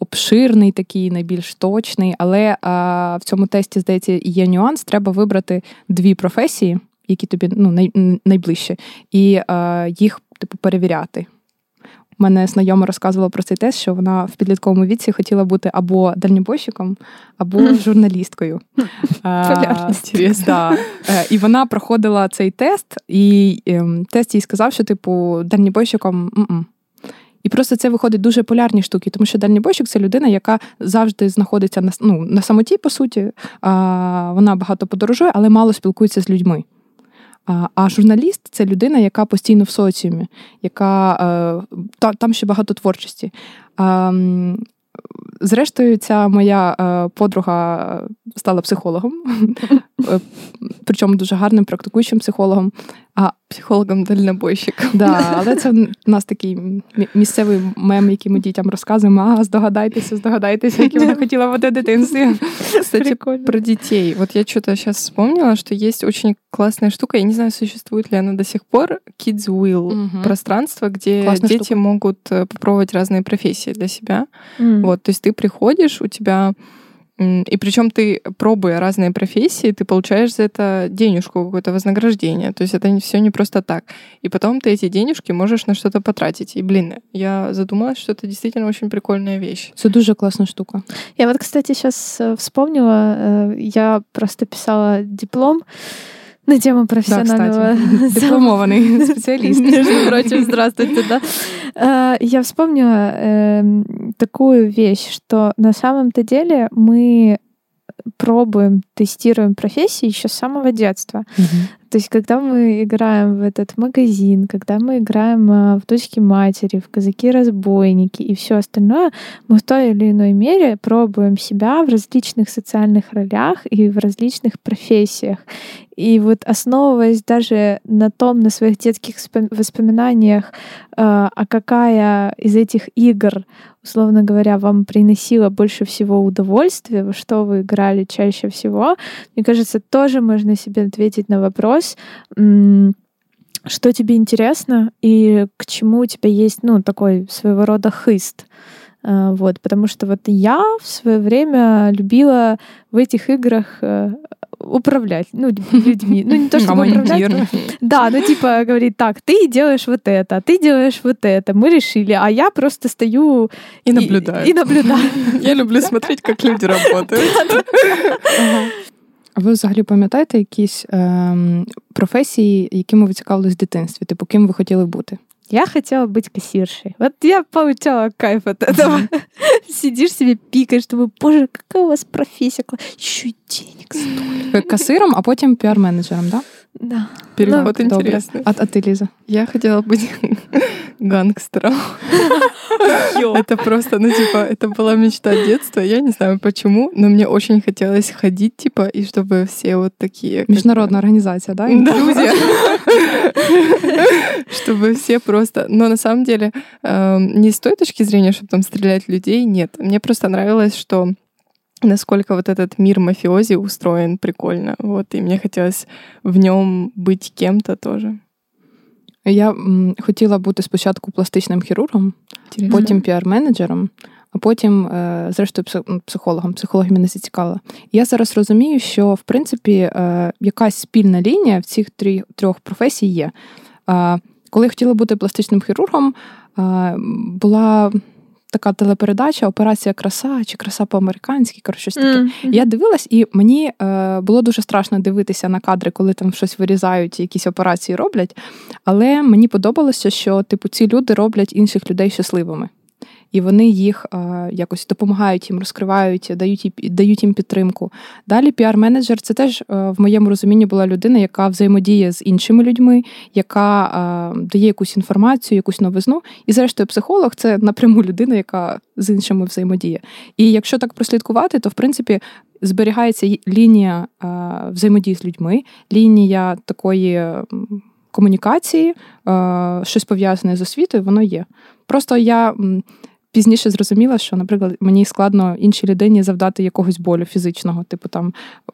обширний, такий, найбільш точний. Але а, в цьому тесті, здається, є нюанс. Треба вибрати дві професії, які тобі ну, най, найближче, і а, їх типу перевіряти. У мене знайома розказувала про цей тест, що вона в підлітковому віці хотіла бути або дальнібойщиком, або журналісткою. Да. Е, і вона проходила цей тест, і ем, тест їй сказав, що, типу, дальнібойщиком. І просто це виходить дуже полярні штуки, тому що дальнібойщик – це людина, яка завжди знаходиться на ну, на самоті, по суті. А, Вона багато подорожує, але мало спілкується з людьми. А а журналіст це людина, яка постійно в соціумі, яка е, та, там ще багато творчості. А, Зрештою, ця моя е, подруга стала психологом, е, причому дуже гарним практикуючим психологом. А психологом дальнобойщиком Да, але це в нас такий місцевий мем, який ми дітям розказуємо. А здогадайтеся, здогадайтеся, яким вона хотіла бути в дитинстві. Кстати, про детей. Вот я что-то сейчас вспомнила, что есть очень классная штука. Я не знаю, существует ли она до сих пор. Kids Will. Угу. Пространство, где Классная дети штука. могут э, попробовать разные профессии для себя. Mm. Вот, то есть ты приходишь, у тебя и причем ты, пробуя разные профессии, ты получаешь за это денежку, какое-то вознаграждение. То есть это все не просто так. И потом ты эти денежки можешь на что-то потратить. И, блин, я задумалась, что это действительно очень прикольная вещь. Это дуже классная штука. Я вот, кстати, сейчас э, вспомнила, э, я просто писала диплом, на тему профессионального... Да, Дипломованный специалист. Между прочим, здравствуйте, да. Э, я вспомнила эм, такую вещь, что на самом-то деле мы пробуем, тестируем профессии еще с самого детства. То есть, когда мы играем в этот магазин, когда мы играем а, в дочки матери, в казаки-разбойники и все остальное, мы в той или иной мере пробуем себя в различных социальных ролях и в различных профессиях. И вот основываясь даже на том, на своих детских воспоминаниях, а, а какая из этих игр, условно говоря, вам приносила больше всего удовольствия, во что вы играли чаще всего, мне кажется, тоже можно себе ответить на вопрос, что тебе интересно и к чему у тебя есть, ну, такой своего рода хыст. А, вот, потому что вот я в свое время любила в этих играх э, управлять, ну, людьми. Ну, не то, чтобы управлять. Да, ну, типа, говорит, так, ты делаешь вот это, ты делаешь вот это, мы решили, а я просто стою и наблюдаю. И, наблюдаю. Я люблю смотреть, как люди работают. А ви взагалі пам'ятаєте якісь ем, професії, якими ви цікавились в дитинстві? Типу, ким ви хотіли бути? Я хотела быть кассиршей. Вот я получала кайф от этого. Сидишь себе, пикаешь, думаю, боже, какая у вас профессия. Еще и денег столько. Кассиром, а потом пиар-менеджером, да? Да. Переход ну, интересный. А, а ты, Лиза? Я хотела быть гангстером. Это просто, ну, типа, это была мечта детства. Я не знаю почему, но мне очень хотелось ходить, типа, и чтобы все вот такие... Международная организация, да? Инклюзия. Чтобы все просто... Но на самом деле, эм, не с той точки зрения, чтобы там стрелять людей, нет. Мне просто нравилось, что насколько вот этот мир мафиози устроен прикольно. Вот, и мне хотелось в нем быть кем-то тоже. Я м, хотіла бути спочатку пластичним хірургом, Интересно. потім піар-менеджером, а потім, е, зрештою, психологом. Психологи мене зацікавила. Я зараз розумію, що в принципі е, якась спільна лінія в цих трьох професій є. Коли я хотіла бути пластичним хірургом, була така телепередача Операція краса чи краса по-американськи, коротше, щось таке. Mm-hmm. Я дивилась, і мені е, було дуже страшно дивитися на кадри, коли там щось вирізають, якісь операції роблять. Але мені подобалося, що типу ці люди роблять інших людей щасливими і вони їх а, якось допомагають їм, розкривають, дають дають їм підтримку. Далі піар-менеджер це теж а, в моєму розумінні була людина, яка взаємодіє з іншими людьми, яка а, дає якусь інформацію, якусь новизну. І, зрештою, психолог це напряму людина, яка з іншими взаємодіє. І якщо так прослідкувати, то в принципі. Зберігається лінія взаємодії з людьми, лінія такої комунікації, щось пов'язане з освітою, воно є. Просто я пізніше зрозуміла, що, наприклад, мені складно іншій людині завдати якогось болю фізичного. Типу, там,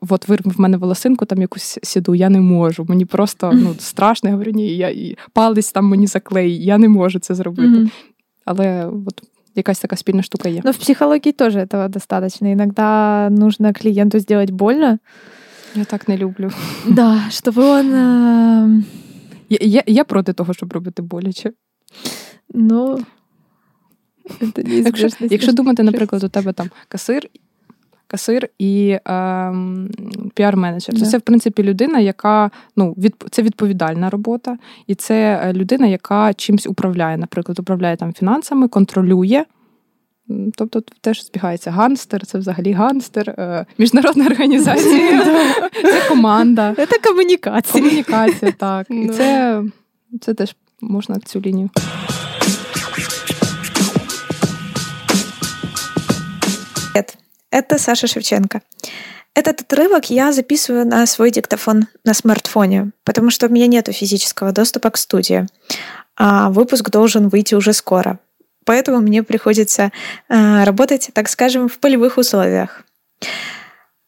от вирвав в мене волосинку, там якусь сіду, я не можу. Мені просто ну, страшно, я говорю, ні, я і палець там мені заклеї, я не можу це зробити. Mm-hmm. Але от якась така спільна штука є. Но в психологии тоже этого достаточно. Иногда нужно клиенту сделать больно. Я так не люблю. Да, чтобы он... э, Я, я, я проти того, щоб робити боляче. Ну, это Якщо, якщо думати, наприклад, у тебе там касир, касир і ем, піар-менеджер, то це, в принципі, людина, яка ну, від, це відповідальна робота, і це е, людина, яка чимсь управляє, наприклад, управляє там фінансами, контролює. Тобто тут теж збігається ганстер, це взагалі ганстер, е, міжнародна організація, це команда, Это коммуникация. комунікація, так. І це, це теж можна цю лінію. Это Саша Шевченко. Этот отрывок я записываю на свой диктофон на смартфоне, потому что у меня нет физического доступа к студии. А выпуск должен выйти уже скоро. Поэтому мне приходится э, работать, так скажем, в полевых условиях.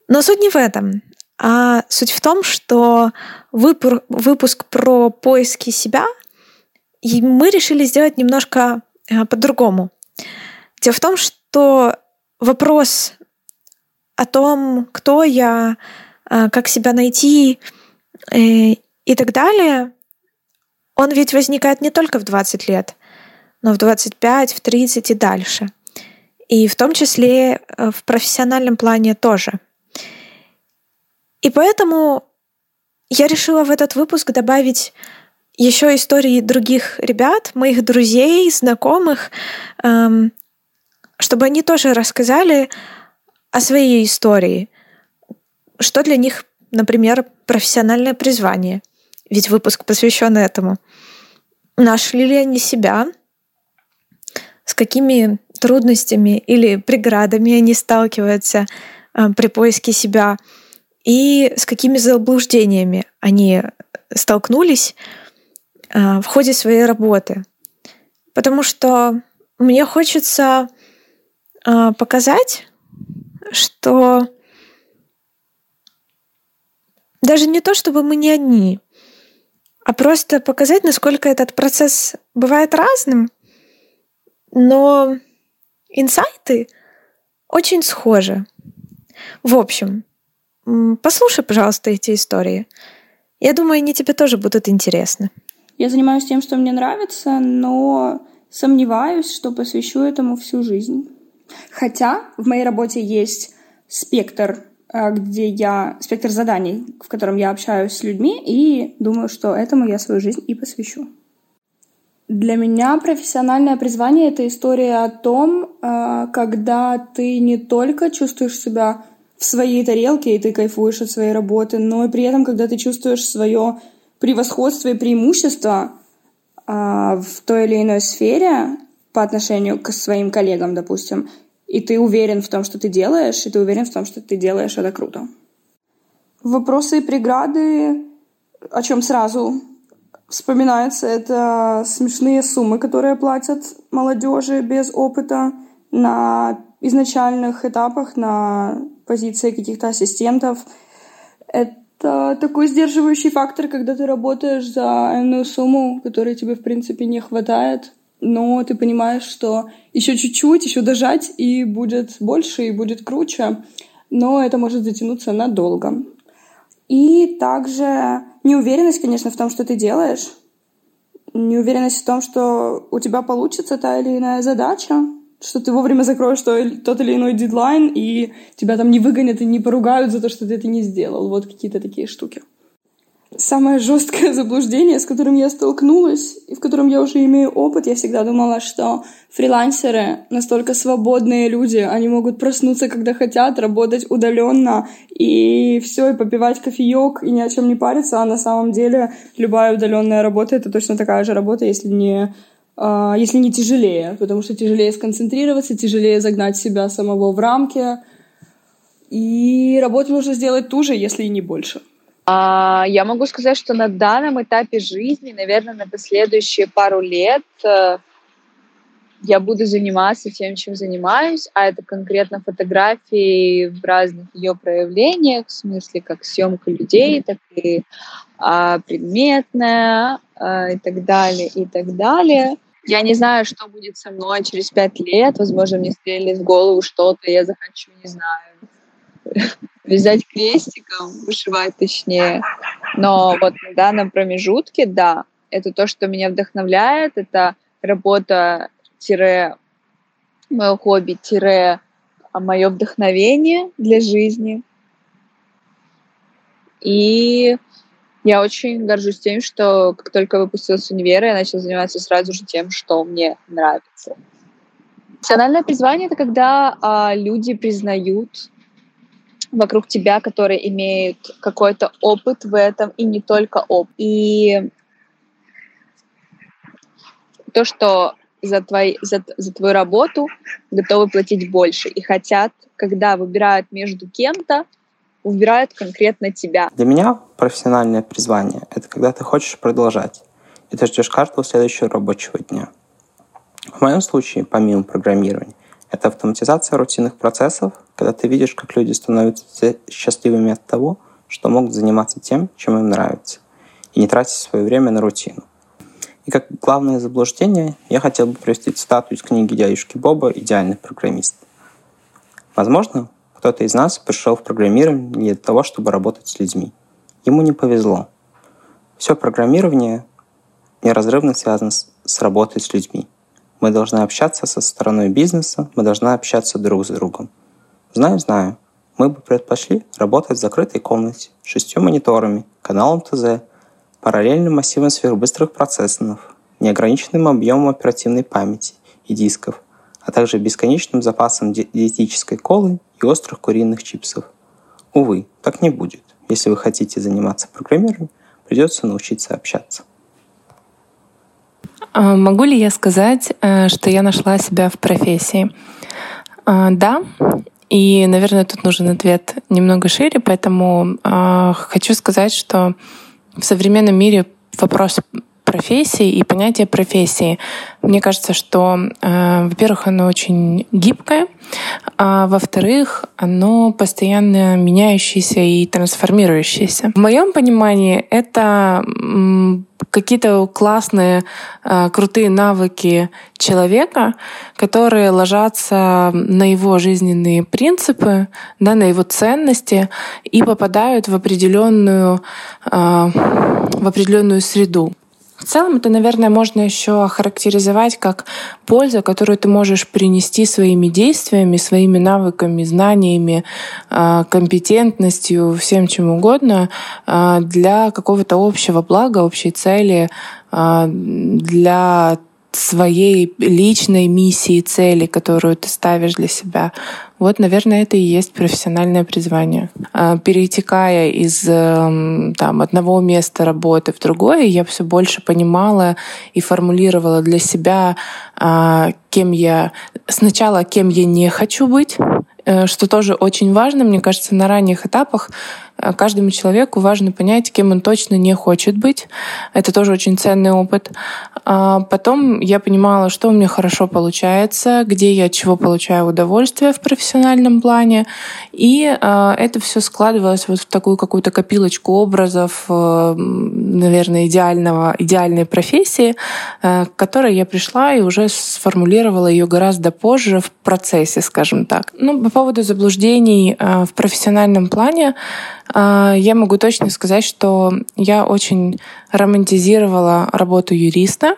Но суть не в этом. А суть в том, что выпур- выпуск про поиски себя мы решили сделать немножко э, по-другому. Дело в том, что вопрос о том, кто я, а, как себя найти э, и так далее, он ведь возникает не только в 20 лет, но в 25, в 30 и дальше. И в том числе э, в профессиональном плане тоже. И поэтому я решила в этот выпуск добавить еще истории других ребят, моих друзей, знакомых, эм, чтобы они тоже рассказали о своей истории. Что для них, например, профессиональное призвание. Ведь выпуск посвящен этому. Нашли ли они себя? С какими трудностями или преградами они сталкиваются э, при поиске себя? И с какими заблуждениями они столкнулись э, в ходе своей работы? Потому что мне хочется показать, что даже не то, чтобы мы не одни, а просто показать, насколько этот процесс бывает разным, но инсайты очень схожи. В общем, послушай, пожалуйста, эти истории. Я думаю, они тебе тоже будут интересны. Я занимаюсь тем, что мне нравится, но сомневаюсь, что посвящу этому всю жизнь. Хотя в моей работе есть спектр, э, где я спектр заданий, в котором я общаюсь с людьми, и думаю, что этому я свою жизнь и посвящу. Для меня профессиональное призвание — это история о том, э, когда ты не только чувствуешь себя в своей тарелке, и ты кайфуешь от своей работы, но и при этом, когда ты чувствуешь свое превосходство и преимущество а, в той или иной сфере по отношению к своим коллегам, допустим, и ты уверен в том, что ты делаешь, и ты уверен в том, что ты делаешь это круто. Вопросы и преграды, о чем сразу вспоминается, это смешные суммы, которые платят молодежи без опыта на изначальных этапах, на позиции каких-то ассистентов. Это такой сдерживающий фактор, когда ты работаешь за энную сумму, которой тебе, в принципе, не хватает, но ты понимаешь, что еще чуть-чуть, еще дожать, и будет больше, и будет круче, но это может затянуться надолго. И также неуверенность, конечно, в том, что ты делаешь, неуверенность в том, что у тебя получится та или иная задача, что ты вовремя закроешь то- тот или иной дедлайн, и тебя там не выгонят и не поругают за то, что ты это не сделал. Вот какие-то такие штуки. Самое жесткое заблуждение, с которым я столкнулась, и в котором я уже имею опыт, я всегда думала, что фрилансеры настолько свободные люди, они могут проснуться, когда хотят, работать удаленно, и все, и попивать кофеек, и ни о чем не париться, а на самом деле любая удаленная работа это точно такая же работа, если не а, если не тяжелее, потому что тяжелее сконцентрироваться, тяжелее загнать себя самого в рамки, и работу нужно сделать ту же, если и не больше. А, Я могу сказать, что на данном этапе жизни, наверное, на последующие пару лет э, я буду заниматься тем, чем занимаюсь, а это конкретно фотографии в разных ее проявлениях, в смысле как съемка людей, так и а, предметная а, и так далее, и так далее. Я не знаю, что будет со мной через пять лет. Возможно, мне стрелит в голову что-то, я захочу, не знаю, вязать крестиком, вышивать точнее. Но вот на данном промежутке, да, это то, что меня вдохновляет, это работа тире мое хобби тире мое вдохновение для жизни. И я очень горжусь тем, что как только выпустилась универа, я начала заниматься сразу же тем, что мне нравится. Профессиональное призвание — это когда а, люди признают вокруг тебя, которые имеют какой-то опыт в этом, и не только опыт. И то, что за, твой, за, за твою работу готовы платить больше и хотят, когда выбирают между кем-то, выбирают конкретно тебя. Для меня профессиональное призвание — это когда ты хочешь продолжать, и ты ждешь каждого следующего рабочего дня. В моем случае, помимо программирования, это автоматизация рутинных процессов, когда ты видишь, как люди становятся счастливыми от того, что могут заниматься тем, чем им нравится, и не тратить свое время на рутину. И как главное заблуждение я хотел бы привести цитату из книги дядюшки Боба «Идеальный программист». Возможно, кто-то из нас пришел в программирование для того, чтобы работать с людьми. Ему не повезло. Все программирование неразрывно связано с, с работой с людьми. Мы должны общаться со стороной бизнеса, мы должны общаться друг с другом. Знаю, знаю. Мы бы предпочли работать в закрытой комнате, с шестью мониторами, каналом ТЗ, параллельным массивом сверхбыстрых процессоров, неограниченным объемом оперативной памяти и дисков, а также бесконечным запасом диетической колы и острых куриных чипсов. Увы, так не будет. Если вы хотите заниматься программированием, придется научиться общаться. А, могу ли я сказать, э, что я нашла себя в профессии? А, да, и, наверное, тут нужен ответ немного шире, поэтому а, хочу сказать, что в современном мире вопрос профессии и понятие профессии. Мне кажется, что, э, во-первых, оно очень гибкое, а во-вторых, оно постоянно меняющееся и трансформирующееся. В моем понимании это какие-то классные, э, крутые навыки человека, которые ложатся на его жизненные принципы, да, на его ценности и попадают в определенную, э, в определенную среду. В целом это, наверное, можно еще охарактеризовать как пользу, которую ты можешь принести своими действиями, своими навыками, знаниями, а, компетентностью, всем чем угодно а, для какого-то общего блага, общей цели, а, для своей личной миссии, цели, которую ты ставишь для себя. Вот, наверное, это и есть профессиональное призвание. А, перетекая из эм, там, одного места работы в другое, я все больше понимала и формулировала для себя, а, кем я сначала, кем я не хочу быть, э, что тоже очень важно, мне кажется, на ранних этапах Э, каждому человеку важно понять, кем он точно не хочет быть. Это тоже очень ценный опыт. А потом я понимала, что у меня хорошо получается, где я от чего получаю удовольствие в профессиональном плане. И э, это все складывалось вот в такую какую-то копилочку образов, э, наверное, идеального, идеальной профессии, к которой я пришла и уже сформулировала ее гораздо позже в процессе, скажем так. Ну, по поводу заблуждений в профессиональном плане, я могу точно сказать, что я очень романтизировала работу юриста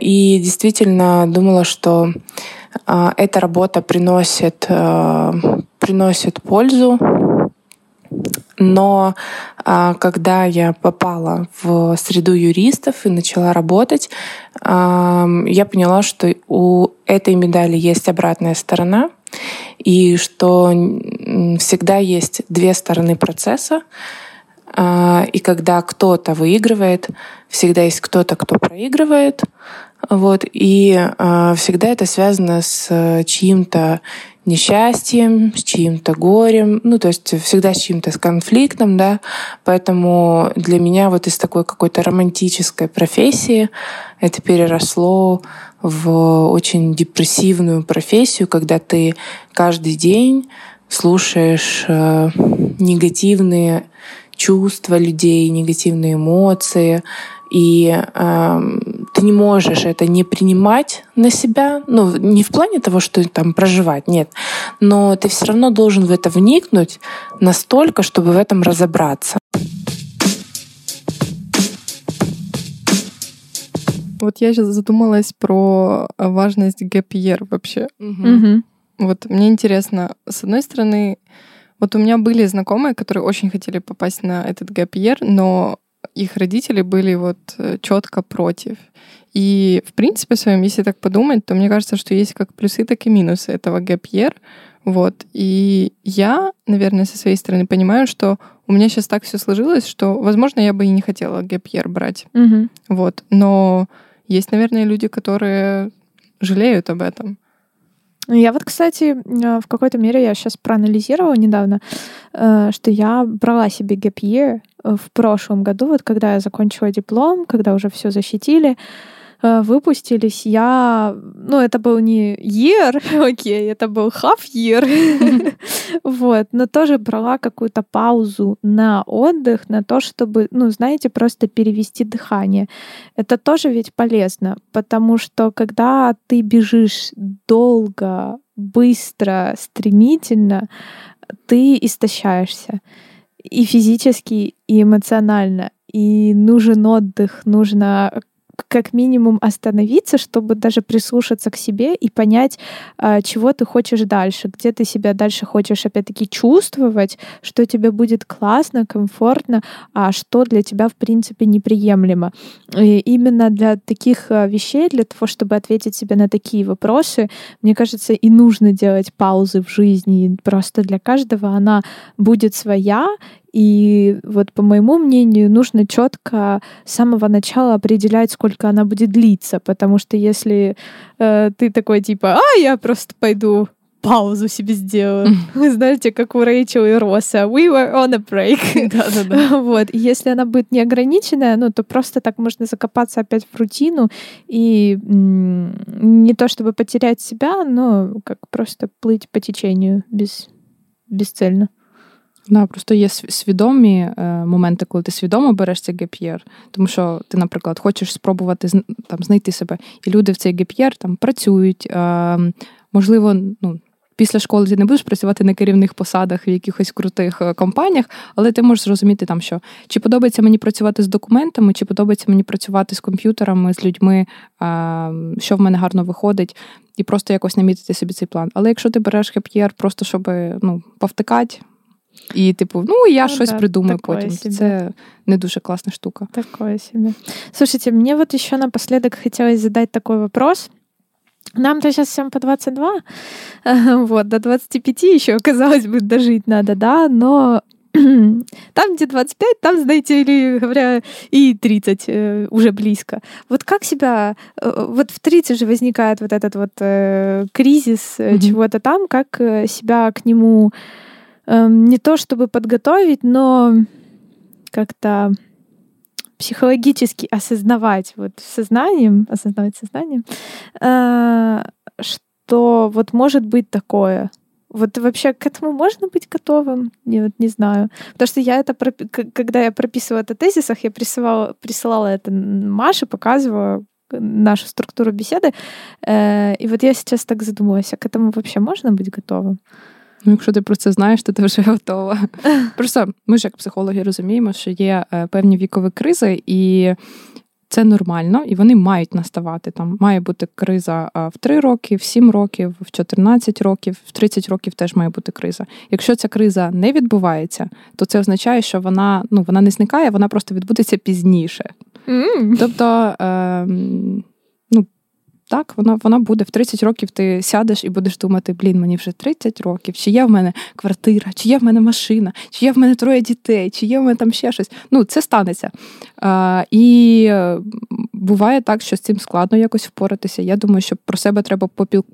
и действительно думала, что эта работа приносит, приносит пользу. Но когда я попала в среду юристов и начала работать, я поняла, что у этой медали есть обратная сторона, и что всегда есть две стороны процесса, а, и когда кто-то выигрывает, всегда есть кто-то, кто проигрывает. Вот, и э, всегда это связано с чьим-то несчастьем, с чьим-то горем, ну, то есть всегда с чьим-то с конфликтом, да. Поэтому для меня вот из такой какой-то романтической профессии это переросло в очень депрессивную профессию, когда ты каждый день слушаешь э, негативные чувства людей, негативные эмоции, и э, ты не можешь это не принимать на себя, ну, не в плане того, что там проживать, нет, но ты все равно должен в это вникнуть настолько, чтобы в этом разобраться. Вот я сейчас задумалась про важность gap вообще. Мгм. Вот мне интересно, с одной стороны, вот у меня были знакомые, которые очень хотели попасть на этот gap но их родители были вот четко против. И, в принципе, своем, если так подумать, то мне кажется, что есть как плюсы, так и минусы этого gap Вот. И я, наверное, со своей стороны понимаю, что у меня сейчас так все сложилось, что, возможно, я бы и не хотела gap брать. Мгм. Вот. Но есть, наверное, люди, которые жалеют об этом. Я вот, кстати, э, в какой-то мере я сейчас проанализировала недавно, э, что я брала себе gap year э, в прошлом году, вот когда я закончила диплом, когда уже все защитили, выпустились, я... Ну, это был не year, окей, это был half year. вот, но тоже брала какую-то паузу на отдых, на то, чтобы, ну, знаете, просто перевести дыхание. Это тоже ведь полезно, потому что когда ты бежишь долго, быстро, стремительно, ты истощаешься и физически, и эмоционально. И нужен отдых, нужно как минимум остановиться, чтобы даже прислушаться к себе и понять, а, чего ты хочешь дальше, где ты себя дальше хочешь опять-таки чувствовать, что тебе будет классно, комфортно, а что для тебя в принципе неприемлемо. И именно для таких а, вещей, для того, чтобы ответить себе на такие вопросы, мне кажется, и нужно делать паузы в жизни. Просто для каждого она будет своя, и вот по моему мнению, нужно четко с самого начала определять, сколько она будет длиться, потому что если э, ты такой типа, а я просто пойду паузу себе сделаю. Знаете, как у Рэйчел и Росса. We were on a break. Да-да-да. вот. И если она будет неограниченная, ну, то просто так можно закопаться опять в рутину и не то чтобы потерять себя, но как просто плыть по течению без, бесцельно. Да, просто є свідомі е, моменти, коли ти свідомо береш цей геп'єр, тому що ти, наприклад, хочеш спробувати там знайти себе, і люди в цей геп'єр там працюють. Е, можливо, ну. Після школи ти не будеш працювати на керівних посадах в якихось крутих е, компаніях, але ти можеш зрозуміти там, що чи подобається мені працювати з документами, чи подобається мені працювати з комп'ютерами, з людьми, що в мене гарно виходить, і просто якось намітити собі цей план. Але якщо ти береш хеп'єр просто щоб ну, повтикати, і, типу, ну, я ну, щось да, придумаю потім. Себе. Це не дуже класна штука. Такое себе. Слушайте, мне вот еще напоследок хотелось задать такой вопрос. Нам-то сейчас всем по 22, вот, до 25 еще, казалось бы, дожить надо, да, но там, где 25, там, знаете ли, говоря, и 30 э, уже близко. Вот как себя... Э, вот в 30 же возникает вот этот вот э, кризис mm-hmm. чего-то там, как себя к нему не то чтобы подготовить, но как-то психологически осознавать вот сознанием, осознавать сознанием, э, что вот может быть такое. Вот вообще к этому можно быть готовым? Я вот не знаю. Потому что я это, когда я прописывала это в тезисах, я присылала, присылала это Маше, показывала нашу структуру беседы. Э, и вот я сейчас так задумалась, а к этому вообще можно быть готовым? Ну, якщо ти про це знаєш, то ти вже готова. Просто ми ж як психологи розуміємо, що є е, певні вікові кризи, і це нормально, і вони мають наставати. Там має бути криза в 3 роки, в 7 років, в 14 років, в 30 років теж має бути криза. Якщо ця криза не відбувається, то це означає, що вона ну вона не зникає, вона просто відбудеться пізніше. Mm. Тобто. Е, так, вона вона буде в 30 років. Ти сядеш і будеш думати, блін, мені вже 30 років, чи є в мене квартира, чи є в мене машина, чи є в мене троє дітей, чи є в мене там ще щось. Ну, це станеться. А, І е, буває так, що з цим складно якось впоратися. Я думаю, що про себе треба попіл.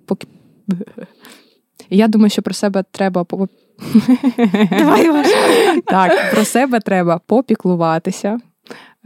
Я думаю, що про себе треба Давай, Так, про себе треба попіклуватися.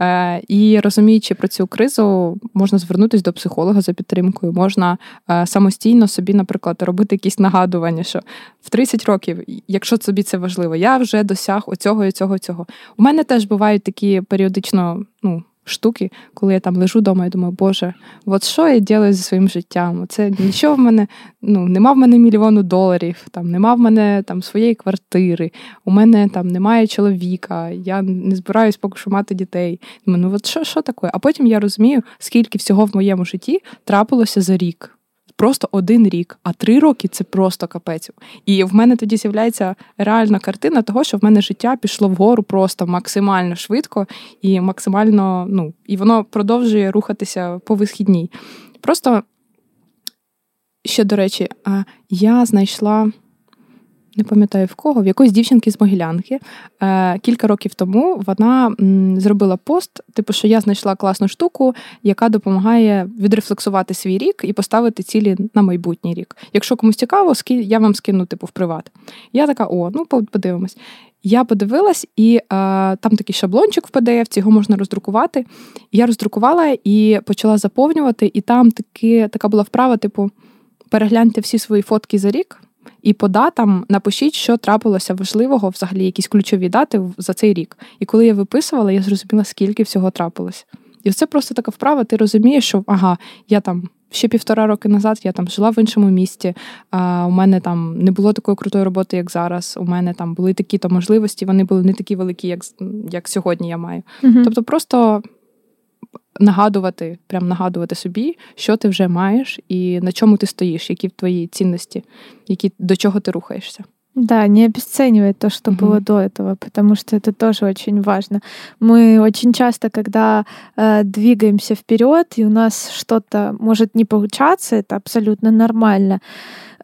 Е, і розуміючи про цю кризу, можна звернутися до психолога за підтримкою, можна е, самостійно собі, наприклад, робити якісь нагадування, що в 30 років, якщо собі це важливо, я вже досяг оцього і цього, цього. У мене теж бувають такі періодично, ну. Штуки, коли я там лежу вдома і думаю, Боже, от що я ділаю зі своїм життям? Це нічого в мене, ну, нема в мене мільйону доларів, там нема в мене там своєї квартири, у мене там немає чоловіка, я не збираюсь поки що мати дітей. Думаю, ну от що, що таке? А потім я розумію, скільки всього в моєму житті трапилося за рік просто один рік, а три роки це просто капець. І в мене тоді з'являється реальна картина того, що в мене життя пішло вгору просто максимально швидко і максимально, ну, і воно продовжує рухатися по висхідній. Просто ще, до речі, я знайшла не пам'ятаю в кого, в якоїсь дівчинки з Могилянки. Е, Кілька років тому вона зробила пост, типу, що я знайшла класну штуку, яка допомагає відрефлексувати свій рік і поставити цілі на майбутній рік. Якщо комусь цікаво, я вам скину типу в приват. Я така: о, ну подивимось. Я подивилась, і е, там такий шаблончик в PDF, його можна роздрукувати. Я роздрукувала і почала заповнювати, і там таки, така була вправа: типу, перегляньте всі свої фотки за рік. І по датам напишіть, що трапилося важливого, взагалі, якісь ключові дати за цей рік. І коли я виписувала, я зрозуміла, скільки всього трапилось. І це просто така вправа. Ти розумієш, що ага, я там ще півтора роки назад я там жила в іншому місті. А у мене там не було такої крутої роботи, як зараз. У мене там були такі-то можливості, вони були не такі великі, як як сьогодні я маю. Угу. Тобто, просто нагадувати, прям нагадувати собі, що ти вже маєш і на чому ти стоїш, які твої цінності, які, до чого ты рухаешься. Да, не обесценивать то, что угу. было до этого, потому что это тоже очень важно. Мы очень часто, когда э, двигаемся вперед, и у нас что-то может не получаться, это абсолютно нормально.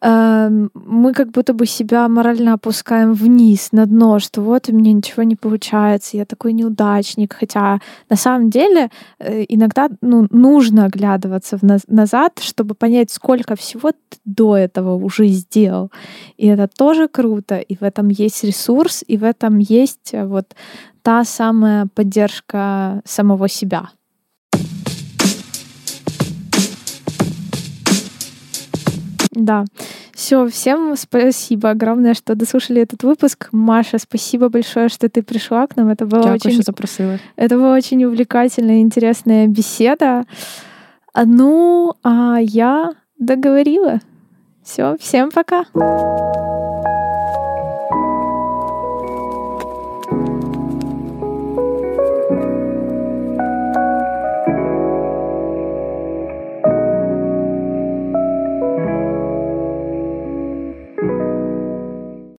Эм, мы как будто бы себя морально опускаем вниз, на дно, что вот у меня ничего не получается, я такой неудачник. Хотя на самом деле э, иногда ну, нужно оглядываться назад, чтобы понять, сколько всего ты до этого уже сделал. И это тоже круто, и в этом есть ресурс, и в этом есть э, вот та самая поддержка самого себя. Да. Все, всем спасибо огромное, что дослушали этот выпуск. Маша, спасибо большое, что ты пришла к нам. Это было Дякую, очень... что запросила. Это была очень увлекательная, интересная беседа. Ну, а я договорила. Все, всем пока.